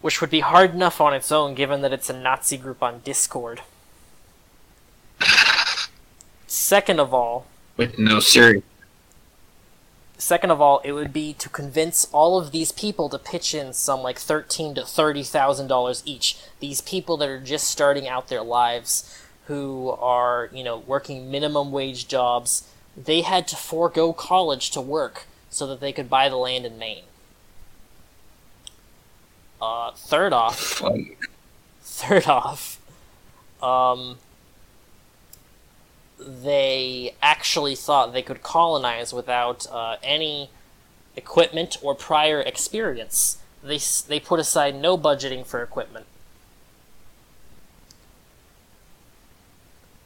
which would be hard enough on its own given that it's a nazi group on discord second of all with no, serious. Second of all it would be to convince all of these people to pitch in some like thirteen to thirty thousand dollars each. These people that are just starting out their lives who are you know working minimum wage jobs they had to forego college to work so that they could buy the land in maine. Uh, third off Third (laughs) off, um, they actually thought they could colonize without uh, any equipment or prior experience. they they put aside no budgeting for equipment.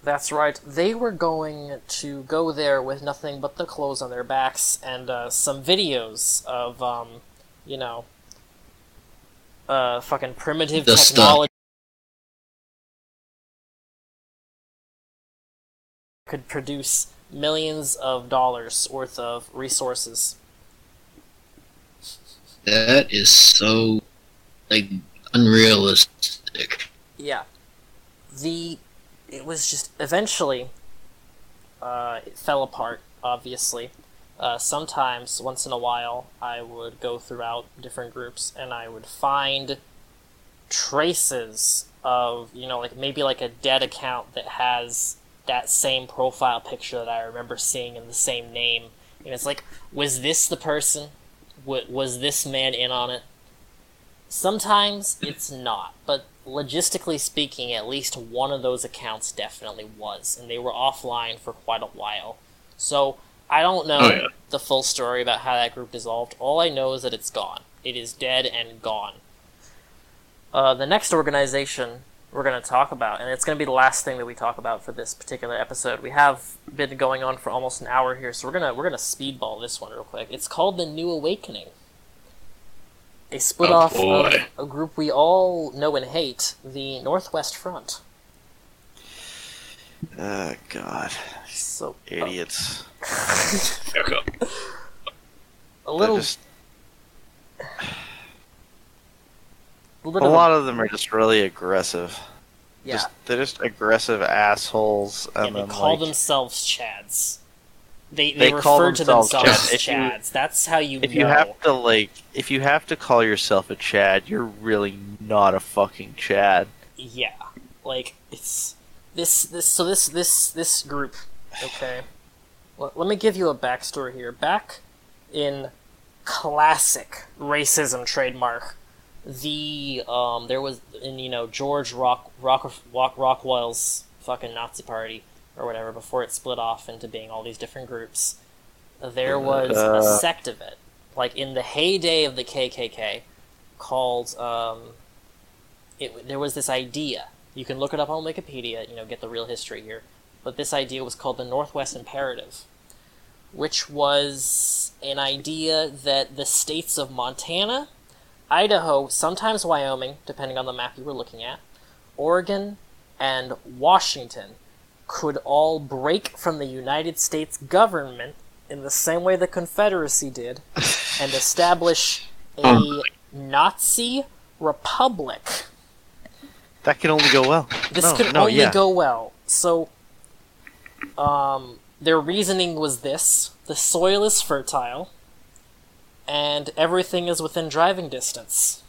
That's right. They were going to go there with nothing but the clothes on their backs and uh, some videos of, um, you know, uh, fucking primitive The technology. Could produce millions of dollars worth of resources. That is so like unrealistic. Yeah. The it was just eventually uh, it fell apart. Obviously, uh, sometimes once in a while I would go throughout different groups and I would find traces of you know like maybe like a dead account that has that same profile picture that I remember seeing in the same name. And it's like, was this the person? was this man in on it? Sometimes it's not, but logistically speaking, at least one of those accounts definitely was, and they were offline for quite a while. So I don't know Oh, yeah. the full story about how that group dissolved. All I know is that it's gone. It is dead and gone. Uh, the next organization we're going to talk about, and it's going to be the last thing that we talk about for this particular episode. We have been going on for almost an hour here, so we're gonna we're gonna speedball this one real quick. It's called the New Awakening. A split Oh, off of a group we all know and hate, the Northwest Front. Oh God, So uh, idiots! (laughs) a little, just- a a lot of them are just really aggressive. yeah. Just, they're just aggressive assholes, and and they then call like, themselves Chads. They they, They refer to themselves themselves Chads. as Chads. That's how you if know. you have to like, if you have to call yourself a Chad, you're really not a fucking Chad. Yeah, like it's this this so this this this group. Okay, well, let me give you a backstory here. Back in classic racism trademark, the um there was in you know George Rock Rock, Rock Rockwell's fucking Nazi party or whatever before it split off into being all these different groups. There was a Uh. sect of it, like in the heyday of the KKK, called um, it, there was this idea. You can look it up on Wikipedia, you know, get the real history here. But this idea was called the Northwest Imperative, which was an idea that the states of Montana, Idaho, sometimes Wyoming, depending on the map you were looking at, Oregon, and Washington could all break from the United States government in the same way the Confederacy did and establish a Nazi republic. That can only go well. This no, could no, only yeah. go well. So, um, their reasoning was this: the soil is fertile, and everything is within driving distance.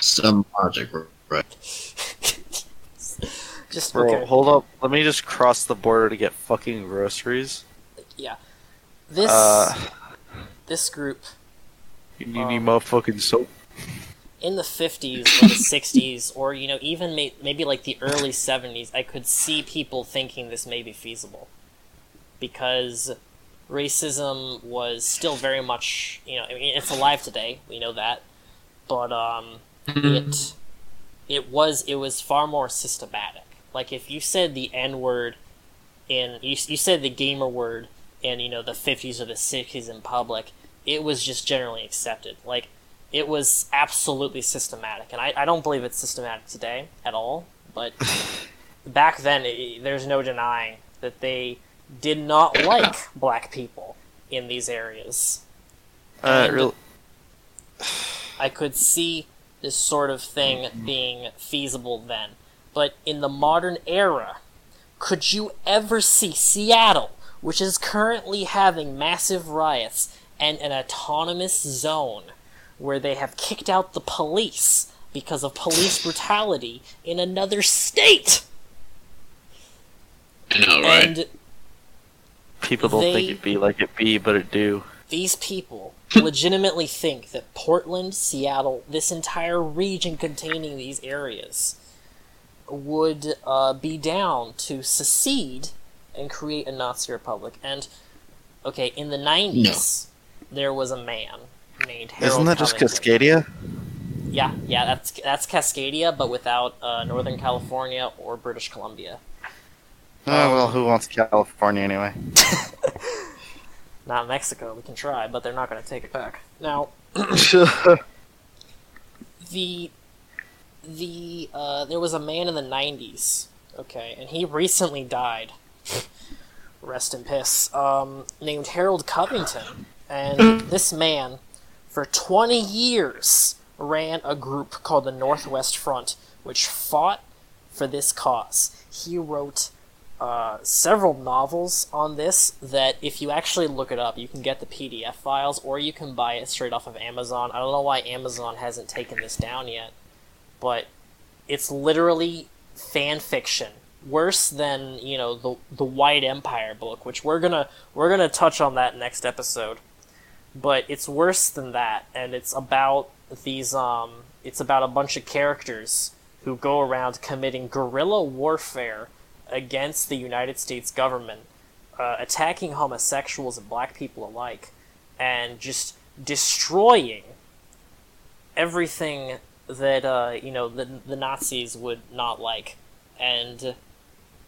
Some logic, right? (laughs) Just Bro, okay. hold up. Let me just cross the border to get fucking groceries. Yeah, this Uh, this group you need Um, any motherfucking soap? in the 50s or the 60s or you know even may- maybe like the early 70s i could see people thinking this may be feasible because racism was still very much you know I mean, it's alive today we know that. But um it it was it was far more systematic. Like if you said the n word in you, you said the gamer word in you know the 50s or the 60s in public it was just generally accepted. Like it was absolutely systematic. And i, I don't believe it's systematic today at all but (laughs) back then i there's no denying that they did not like black people in these areas Uh, and- real, I could see this sort of thing being feasible then. But in the modern era, could you ever see Seattle, which is currently having massive riots and an autonomous zone where they have kicked out the police because of police (laughs) brutality in another state? I know, right? And people don't think they- it be like it be, but it do. these people (laughs) legitimately think that Portland, Seattle, this entire region containing these areas would uh, be down to secede and create a Nazi republic. And okay, in the 90s, there was a man named Harold. Isn't that just Cascadia? Yeah, yeah, that's that's Cascadia, but without uh, Northern California or British Columbia. Oh well, who wants California anyway? (laughs) Not Mexico. We can try, but they're not going to take it back. Now, (coughs) the the uh, there was a man in the '90s, okay, and he recently died. Rest in piss. Um, named Harold Covington, and (coughs) this man, for 20 years, ran a group called the Northwest Front, which fought for this cause. He wrote uh, several novels on this that if you actually look it up, you can get the PDF files or you can buy it straight off of Amazon. I don't know why Amazon hasn't taken this down yet, but it's literally fan fiction. Worse than, you know, the the White Empire book, which we're gonna we're gonna touch on that next episode. But it's worse than that, and it's about these um it's about a bunch of characters who go around committing guerrilla warfare against the United States government, uh, attacking homosexuals and black people alike, and just destroying everything that uh, you know the the Nazis would not like, and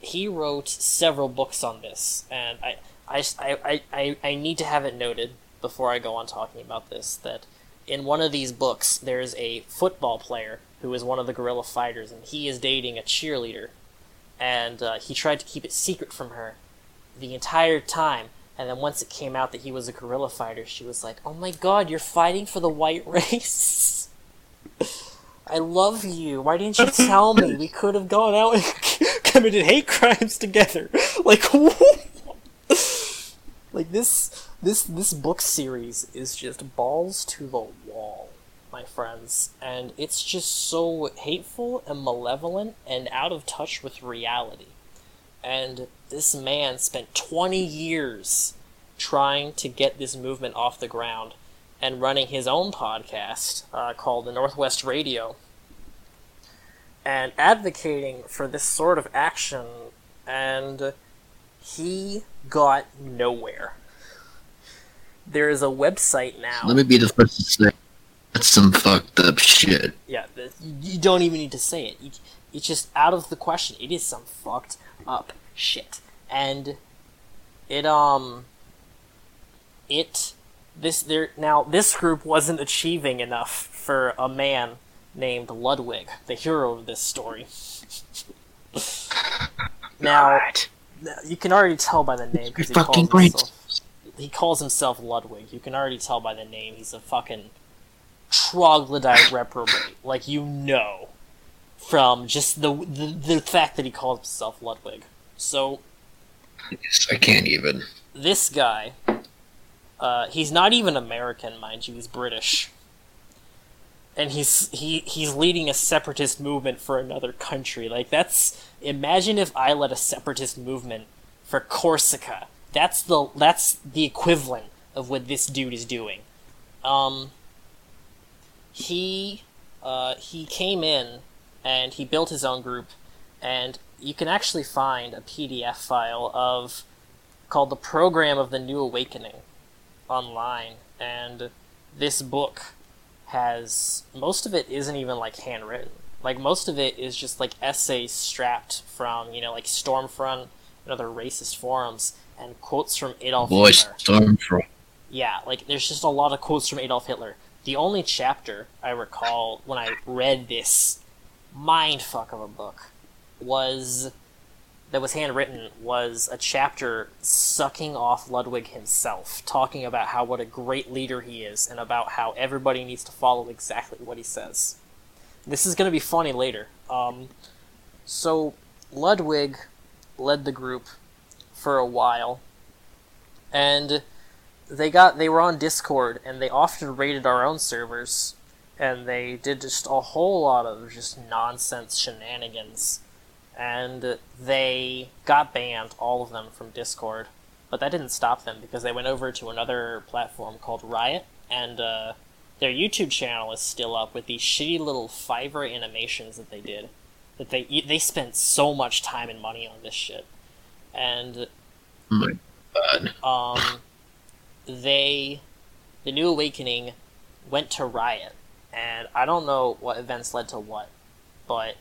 he wrote several books on this, and I I, I, I, I need to have it noted before I go on talking about this that in one of these books there's a football player who is one of the guerrilla fighters, and he is dating a cheerleader and uh, he tried to keep it secret from her the entire time. And then once it came out that he was a guerrilla fighter, she was like, "Oh my God, you're fighting for the white (laughs) race! I love you. Why didn't you (laughs) tell me? We could have gone out and (laughs) committed hate crimes together. Like, like this, this, this book series is just balls to the wall." My friends, and it's just so hateful and malevolent and out of touch with reality. And this man spent 20 years trying to get this movement off the ground and running his own podcast uh, called the Northwest Radio and advocating for this sort of action, and he got nowhere. There is a website now. Let me be the first to say that's some fucked up shit. Yeah, the, you don't even need to say it. You, it's just out of the question. It is some fucked up shit, and it um, it this there now this group wasn't achieving enough for a man named Ludwig, the hero of this story. (laughs) now you can already tell by the name because he calls brains. himself he calls himself Ludwig. You can already tell by the name he's a fucking troglodyte reprobate. Like you know from just the, the the fact that he calls himself Ludwig. So I can't even. this guy, uh, he's not even American, mind you. He's British, and he's he he's leading a separatist movement for another country. Like that's imagine if I led a separatist movement for Corsica. That's the that's the equivalent of what this dude is doing. Um, he uh, he came in and he built his own group, and you can actually find a PDF file of called the Program of the New Awakening online, and this book has most of it isn't even like handwritten. Like most of it is just like essays strapped from you know like Stormfront and other racist forums and quotes from Adolf Boy, Hitler. Stormfront. Yeah, like there's just a lot of quotes from Adolf Hitler. The only chapter I recall when I read this mindfuck of a book was that was handwritten was a chapter sucking off Ludwig himself, talking about how what a great leader he is and about how everybody needs to follow exactly what he says. This is going to be funny later. Um, so Ludwig led the group for a while, and they got they were on Discord and they often raided our own servers and they did just a whole lot of just nonsense shenanigans. And they got banned all of them from Discord. But that didn't stop them because they went over to another platform called Riot and uh, their YouTube channel is still up with these shitty little Fiverr animations that they did that they they spent so much time and money on this shit. And Oh my god. um, they, the New Awakening, went to riot, and I don't know what events led to what, but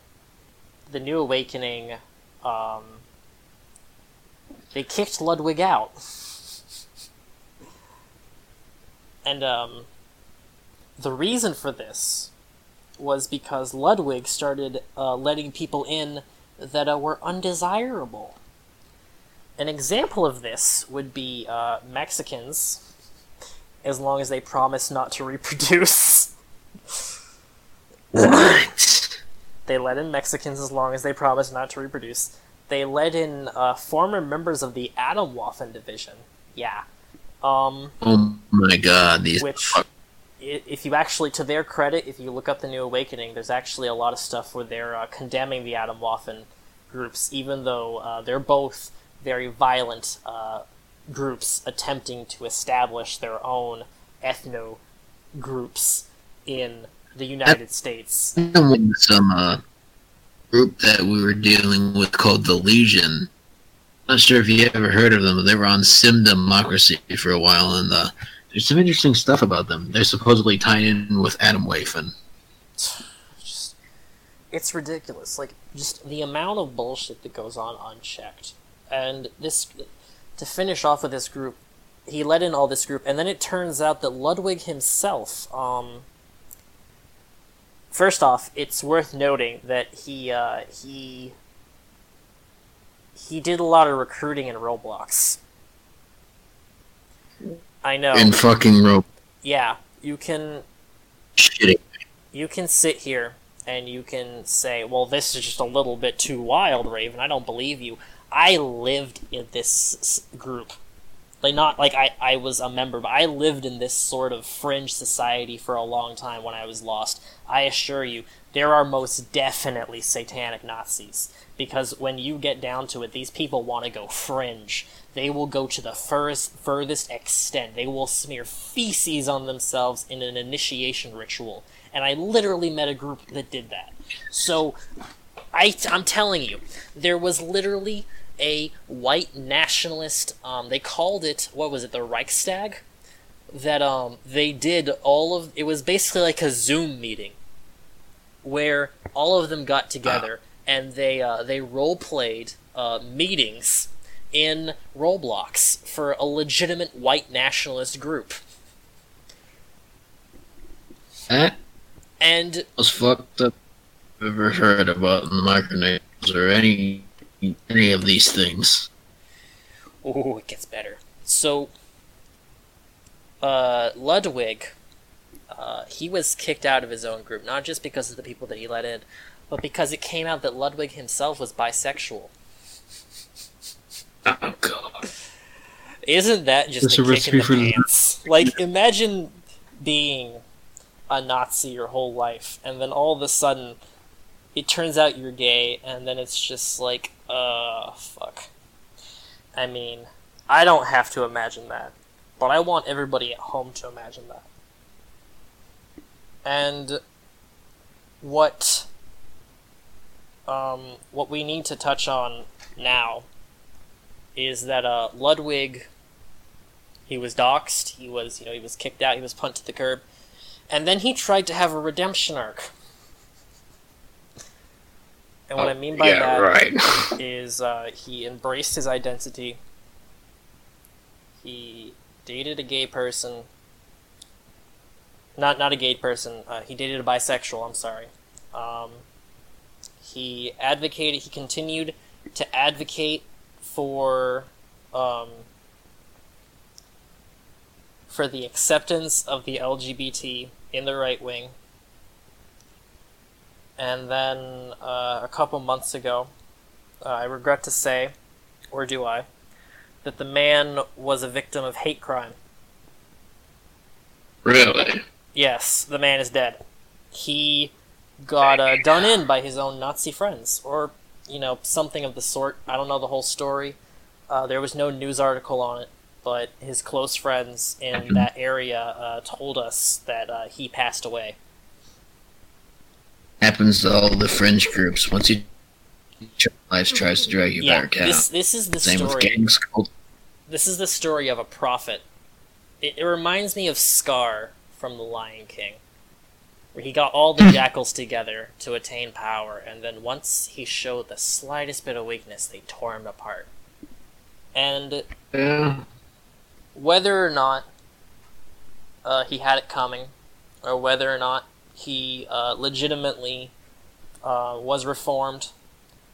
the New Awakening, um, they kicked Ludwig out. and um, the reason for this was because Ludwig started uh, letting people in that uh, were undesirable. An example of this would be uh, Mexicans, as long as they promise not to reproduce. What? They let in Mexicans as long as they promise not to reproduce. They let in uh, former members of the Atomwaffen division. Yeah. Um, Oh my god, these which, if you actually, to their credit, if you look up the New Awakening, there's actually a lot of stuff where they're uh, condemning the Atomwaffen groups, even though uh, they're both very violent uh, groups attempting to establish their own ethno groups in the United States. some uh, group that we were dealing with called the Legion. Not sure if you ever heard of them, but they were on Sim Democracy for a while, and uh, there's some interesting stuff about them. They're supposedly tied in with Atomwaffen. (sighs) just it's ridiculous like just the amount of bullshit that goes on unchecked and this to finish off with this group he led in all this group and then it turns out that ludwig himself um first off it's worth noting that he uh he he did a lot of recruiting in roblox i know In fucking rope yeah you can shitting. you can sit here and you can say, well, this is just a little bit too wild, Raven. I don't believe you. I lived in this group. Like, not like I, I was a member, but I lived in this sort of fringe society for a long time when I was lost. I assure you, there are most definitely satanic Nazis. Because when you get down to it, these people want to go fringe. They will go to the furthest, furthest extent. They will smear feces on themselves in an initiation ritual. And I literally met a group that did that. So, I, I'm telling you, there was literally a white nationalist. Um, they called it what was it, the Reichstag? That um, they did all of. It was basically like a Zoom meeting, where all of them got together and they uh, they role played uh, meetings in Roblox for a legitimate white nationalist group. That And was fucked up. I've ever heard about the micronations or any any of these things. Oh, it gets better. So, uh, Ludwig, uh, he was kicked out of his own group, not just because of the people that he let in, but because it came out that Ludwig himself was bisexual. Oh god. Isn't that just That's a a kick in the the- pants? Like, imagine being a Nazi your whole life, and then all of a sudden, it turns out you're gay, and then it's just like, uh, fuck. I mean, I don't have to imagine that, but I want everybody at home to imagine that. And what um, what we need to touch on now is that uh, Ludwig he was doxxed, he was you know he was kicked out, he was punted to the curb, and then he tried to have a redemption arc. And what I mean by yeah, that right. (laughs) is uh, he embraced his identity. He dated a gay person. Not not a gay person. Uh, he dated a bisexual. I'm sorry. Um, he advocated. He continued to advocate for um, for the acceptance of the LGBT in the right wing. And then uh, a couple months ago, uh, I regret to say, or do I, that the man was a victim of hate crime. Really? Yes, the man is dead. He got uh, done in by his own Nazi friends, or you know something of the sort. I don't know the whole story. Uh, there was no news article on it, but his close friends in (clears throat) that area uh, told us that uh, he passed away. Happens to all the fringe groups. Once you life tries to drag you yeah, back out. this this is the Same with story. gangs. cult- This is the story of a prophet. It, it reminds me of Scar from The Lion King, where he got all the jackals together to attain power, and then once he showed the slightest bit of weakness, they tore him apart. And Yeah. whether or not uh, he had it coming, or whether or not he uh, legitimately uh, was reformed,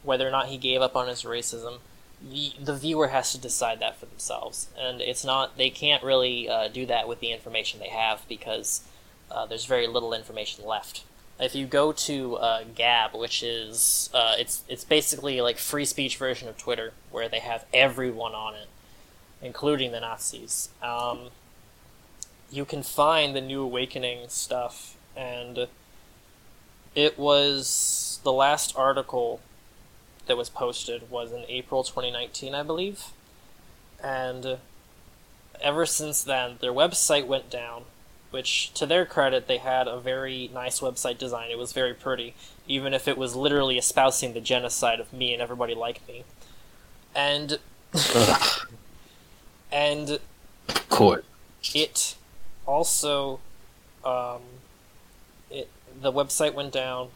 whether or not he gave up on his racism, the, the viewer has to decide that for themselves. And it's not, they can't really uh, do that with the information they have because uh, there's very little information left. If you go to uh, Gab, which is uh, it's it's basically like free speech version of Twitter, where they have everyone on it, including the Nazis. Um, you can find the New Awakening stuff, and it was the last article that was posted was in April 2019, I believe, and ever since then, their website went down. Which, to their credit, they had a very nice website design. It was very pretty, even if it was literally espousing the genocide of me and everybody like me. And and of course. it also um, the website went down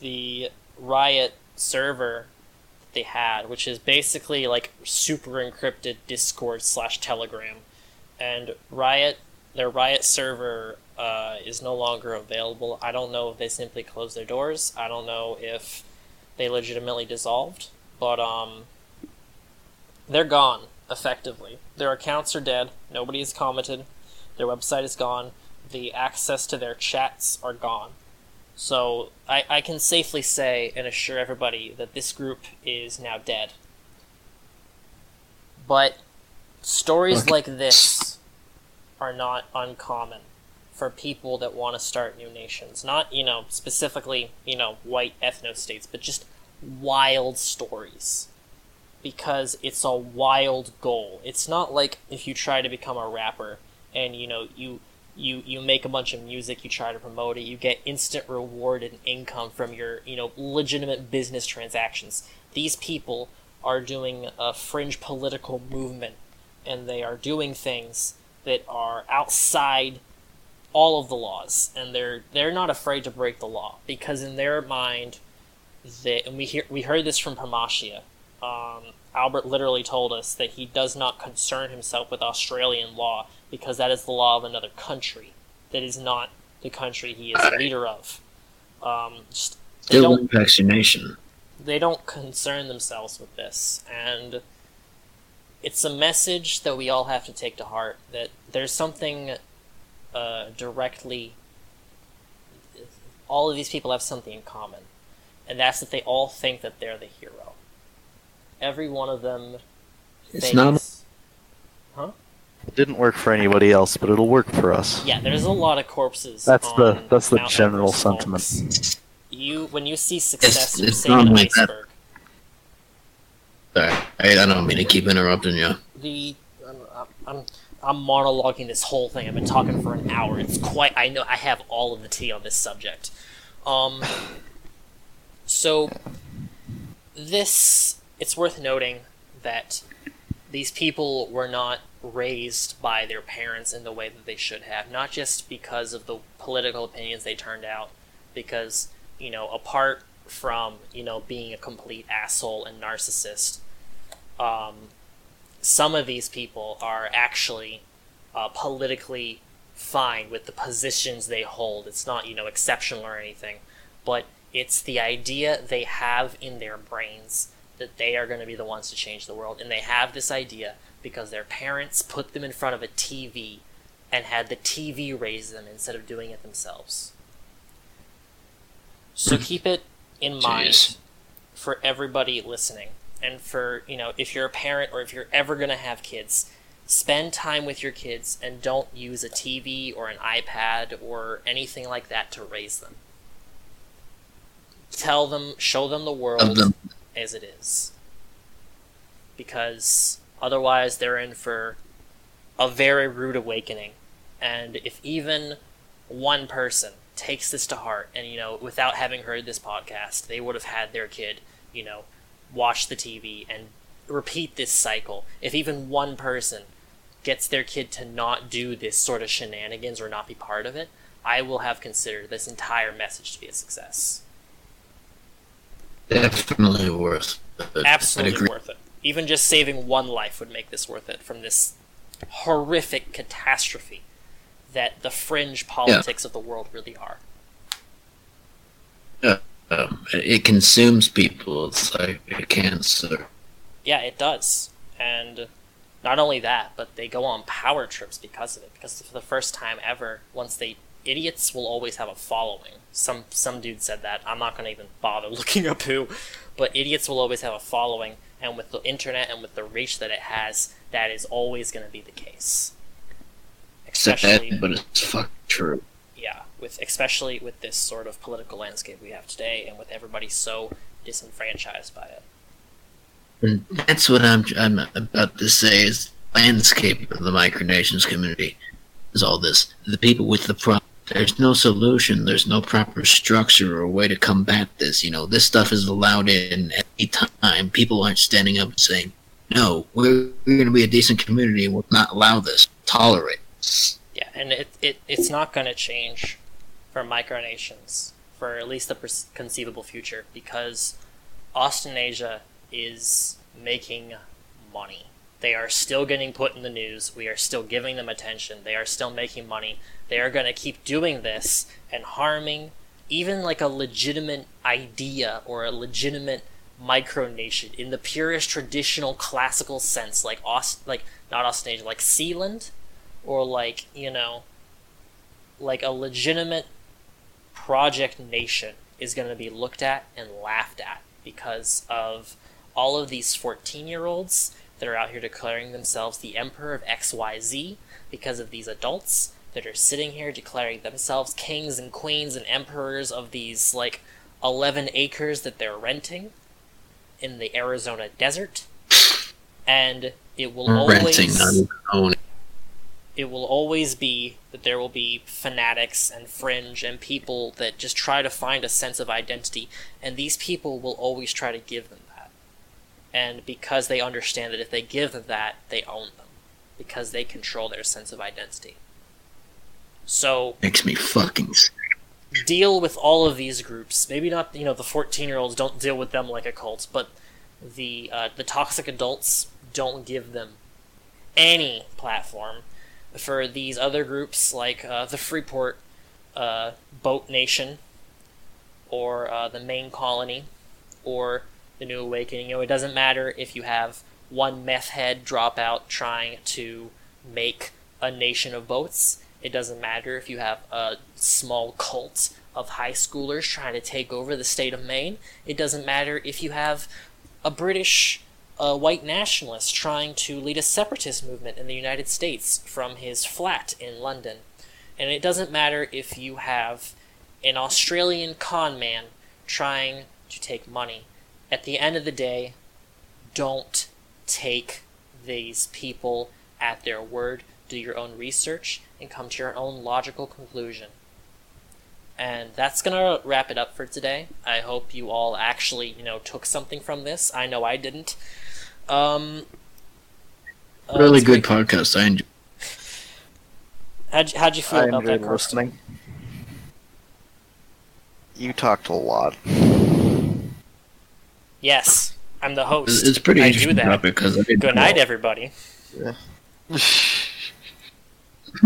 the riot server that they had which is basically like super encrypted discord slash telegram. And riot their riot server uh, is no longer available. I don't know if they simply closed their doors. I don't know if they legitimately dissolved. But um they're gone effectively. Their accounts are dead. Nobody has commented. Their website is gone. The access to their chats are gone. So I, I can safely say and assure everybody that this group is now dead. But stories like this are not uncommon for people that want to start new nations. Not, you know, specifically, you know, white ethno states, but just wild stories because it's a wild goal. It's not like if you try to become a rapper and you know you you you make a bunch of music, you try to promote it, you get instant reward and income from your you know legitimate business transactions. These people are doing a fringe political movement, and they are doing things that are outside all of the laws, and they're they're not afraid to break the law because in their mind, they and we hear we heard this from Promatia. Um, Albert literally told us that he does not concern himself with Australian law because that is the law of another country. That is not the country he is the leader of. Um, just, they Still don't impacts your nation. they don't concern themselves with this and it's a message that we all have to take to heart that there's something uh, directly all of these people have something in common and that's that they all think that they're the hero every one of them It's thinks not. Huh? It didn't work for anybody else, but it'll work for us. yeah there's a lot of corpses That's the- that's the Mount general Everest, sentiment. folks. you when you see success you're it's seeing not an like that. Sorry, I, I don't mean to keep interrupting you. the I'm, I'm I'm monologuing this whole thing. I've been talking for an hour. It's quite. I know I have all of the tea on this subject. Um. So this it's worth noting that these people were not raised by their parents in the way that they should have. Not just because of the political opinions they turned out, because you know apart from you know being a complete asshole and narcissist. Um, some of these people are actually uh, politically fine with the positions they hold. It's not, you know, exceptional or anything, but it's the idea they have in their brains that they are going to be the ones to change the world. And they have this idea because their parents put them in front of a TV and had the TV raise them instead of doing it themselves. So hmm. keep it in mind Jeez. for everybody listening and for you know if you're a parent or if you're ever going to have kids spend time with your kids and don't use a tv or an ipad or anything like that to raise them tell them show them the world them. As it is. Because otherwise they're in for a very rude awakening. And if even one person takes this to heart and you know without having heard this podcast they would have had their kid you know watch the tv and repeat this cycle. If even one person gets their kid to not do this sort of shenanigans or not be part of it, I will have considered this entire message to be a success. Definitely worth it. Absolutely worth it. Even just saving one life would make this worth it from this horrific catastrophe that the fringe politics of the world really are. Um, it consumes people. It's like a cancer. Yeah, it does. And not only that, but they go on power trips because of it. Because for the first time ever, once they idiots will always have a following. Some some dude said that. I'm not gonna even bother (laughs) looking up who, but idiots will always have a following, and with the internet and with the reach that it has, that is always gonna be the case. Especially, but it's fucking true. yeah, with especially with this sort of political landscape we have today, and with everybody so disenfranchised by it. And that's what I'm I'm about to say is landscape of the micronations community is all this. The people with the problem. There's no solution. There's no proper structure or way to combat this. You know, this stuff is allowed in any time. People aren't standing up and saying, "No, we're we're going to be a decent community and we'll not allow this, tolerate." Yeah, and it, it it's not going to change for micronations for at least the conceivable future because Austenasia is making money. They are still getting put in the news. We are still giving them attention. They are still making money. They are going to keep doing this and harming even like a legitimate idea or a legitimate micronation in the purest traditional classical sense, like Aust- like not Austenasia, like Sealand, or like you know, like a legitimate project nation is going to be looked at and laughed at because of all of these 14 year olds that are out here declaring themselves the emperor of XYZ because of these adults that are sitting here declaring themselves kings and queens and emperors of these like 11 acres that they're renting in the Arizona desert. And it will Renting, always it will always be that there will be fanatics and fringe and people that just try to find a sense of identity, and these people will always try to give them. And because they understand that if they give them that, they own them, because they control their sense of identity. So Makes me fucking sick. deal with all of these groups. Maybe not, you know, the 14 year olds don't deal with them like a cult, but the uh, the toxic adults don't give them any platform. For these other groups like uh, the Freeport uh, Boat Nation or uh, the Maine Colony or the New Awakening, you know, it doesn't matter if you have one meth head dropout trying to make a nation of boats. It doesn't matter if you have a small cult of high schoolers trying to take over the state of Maine. It doesn't matter if you have a British uh, white nationalist trying to lead a separatist movement in the United States from his flat in London. And it doesn't matter if you have an Australian con man trying to take money. At the end of the day, don't take these people at their word. Do your own research and come to your own logical conclusion. And that's gonna wrap it up for today. I hope you all actually, you know, took something from this. I know I didn't. Um, uh, Really good great. podcast. I enjoy. How'd you, how'd you feel I about that, enjoyed listening. You talked a lot. Yes, I'm the host. It's, it's pretty I do that. topic because I didn't Good know. night, everybody. (sighs) (laughs)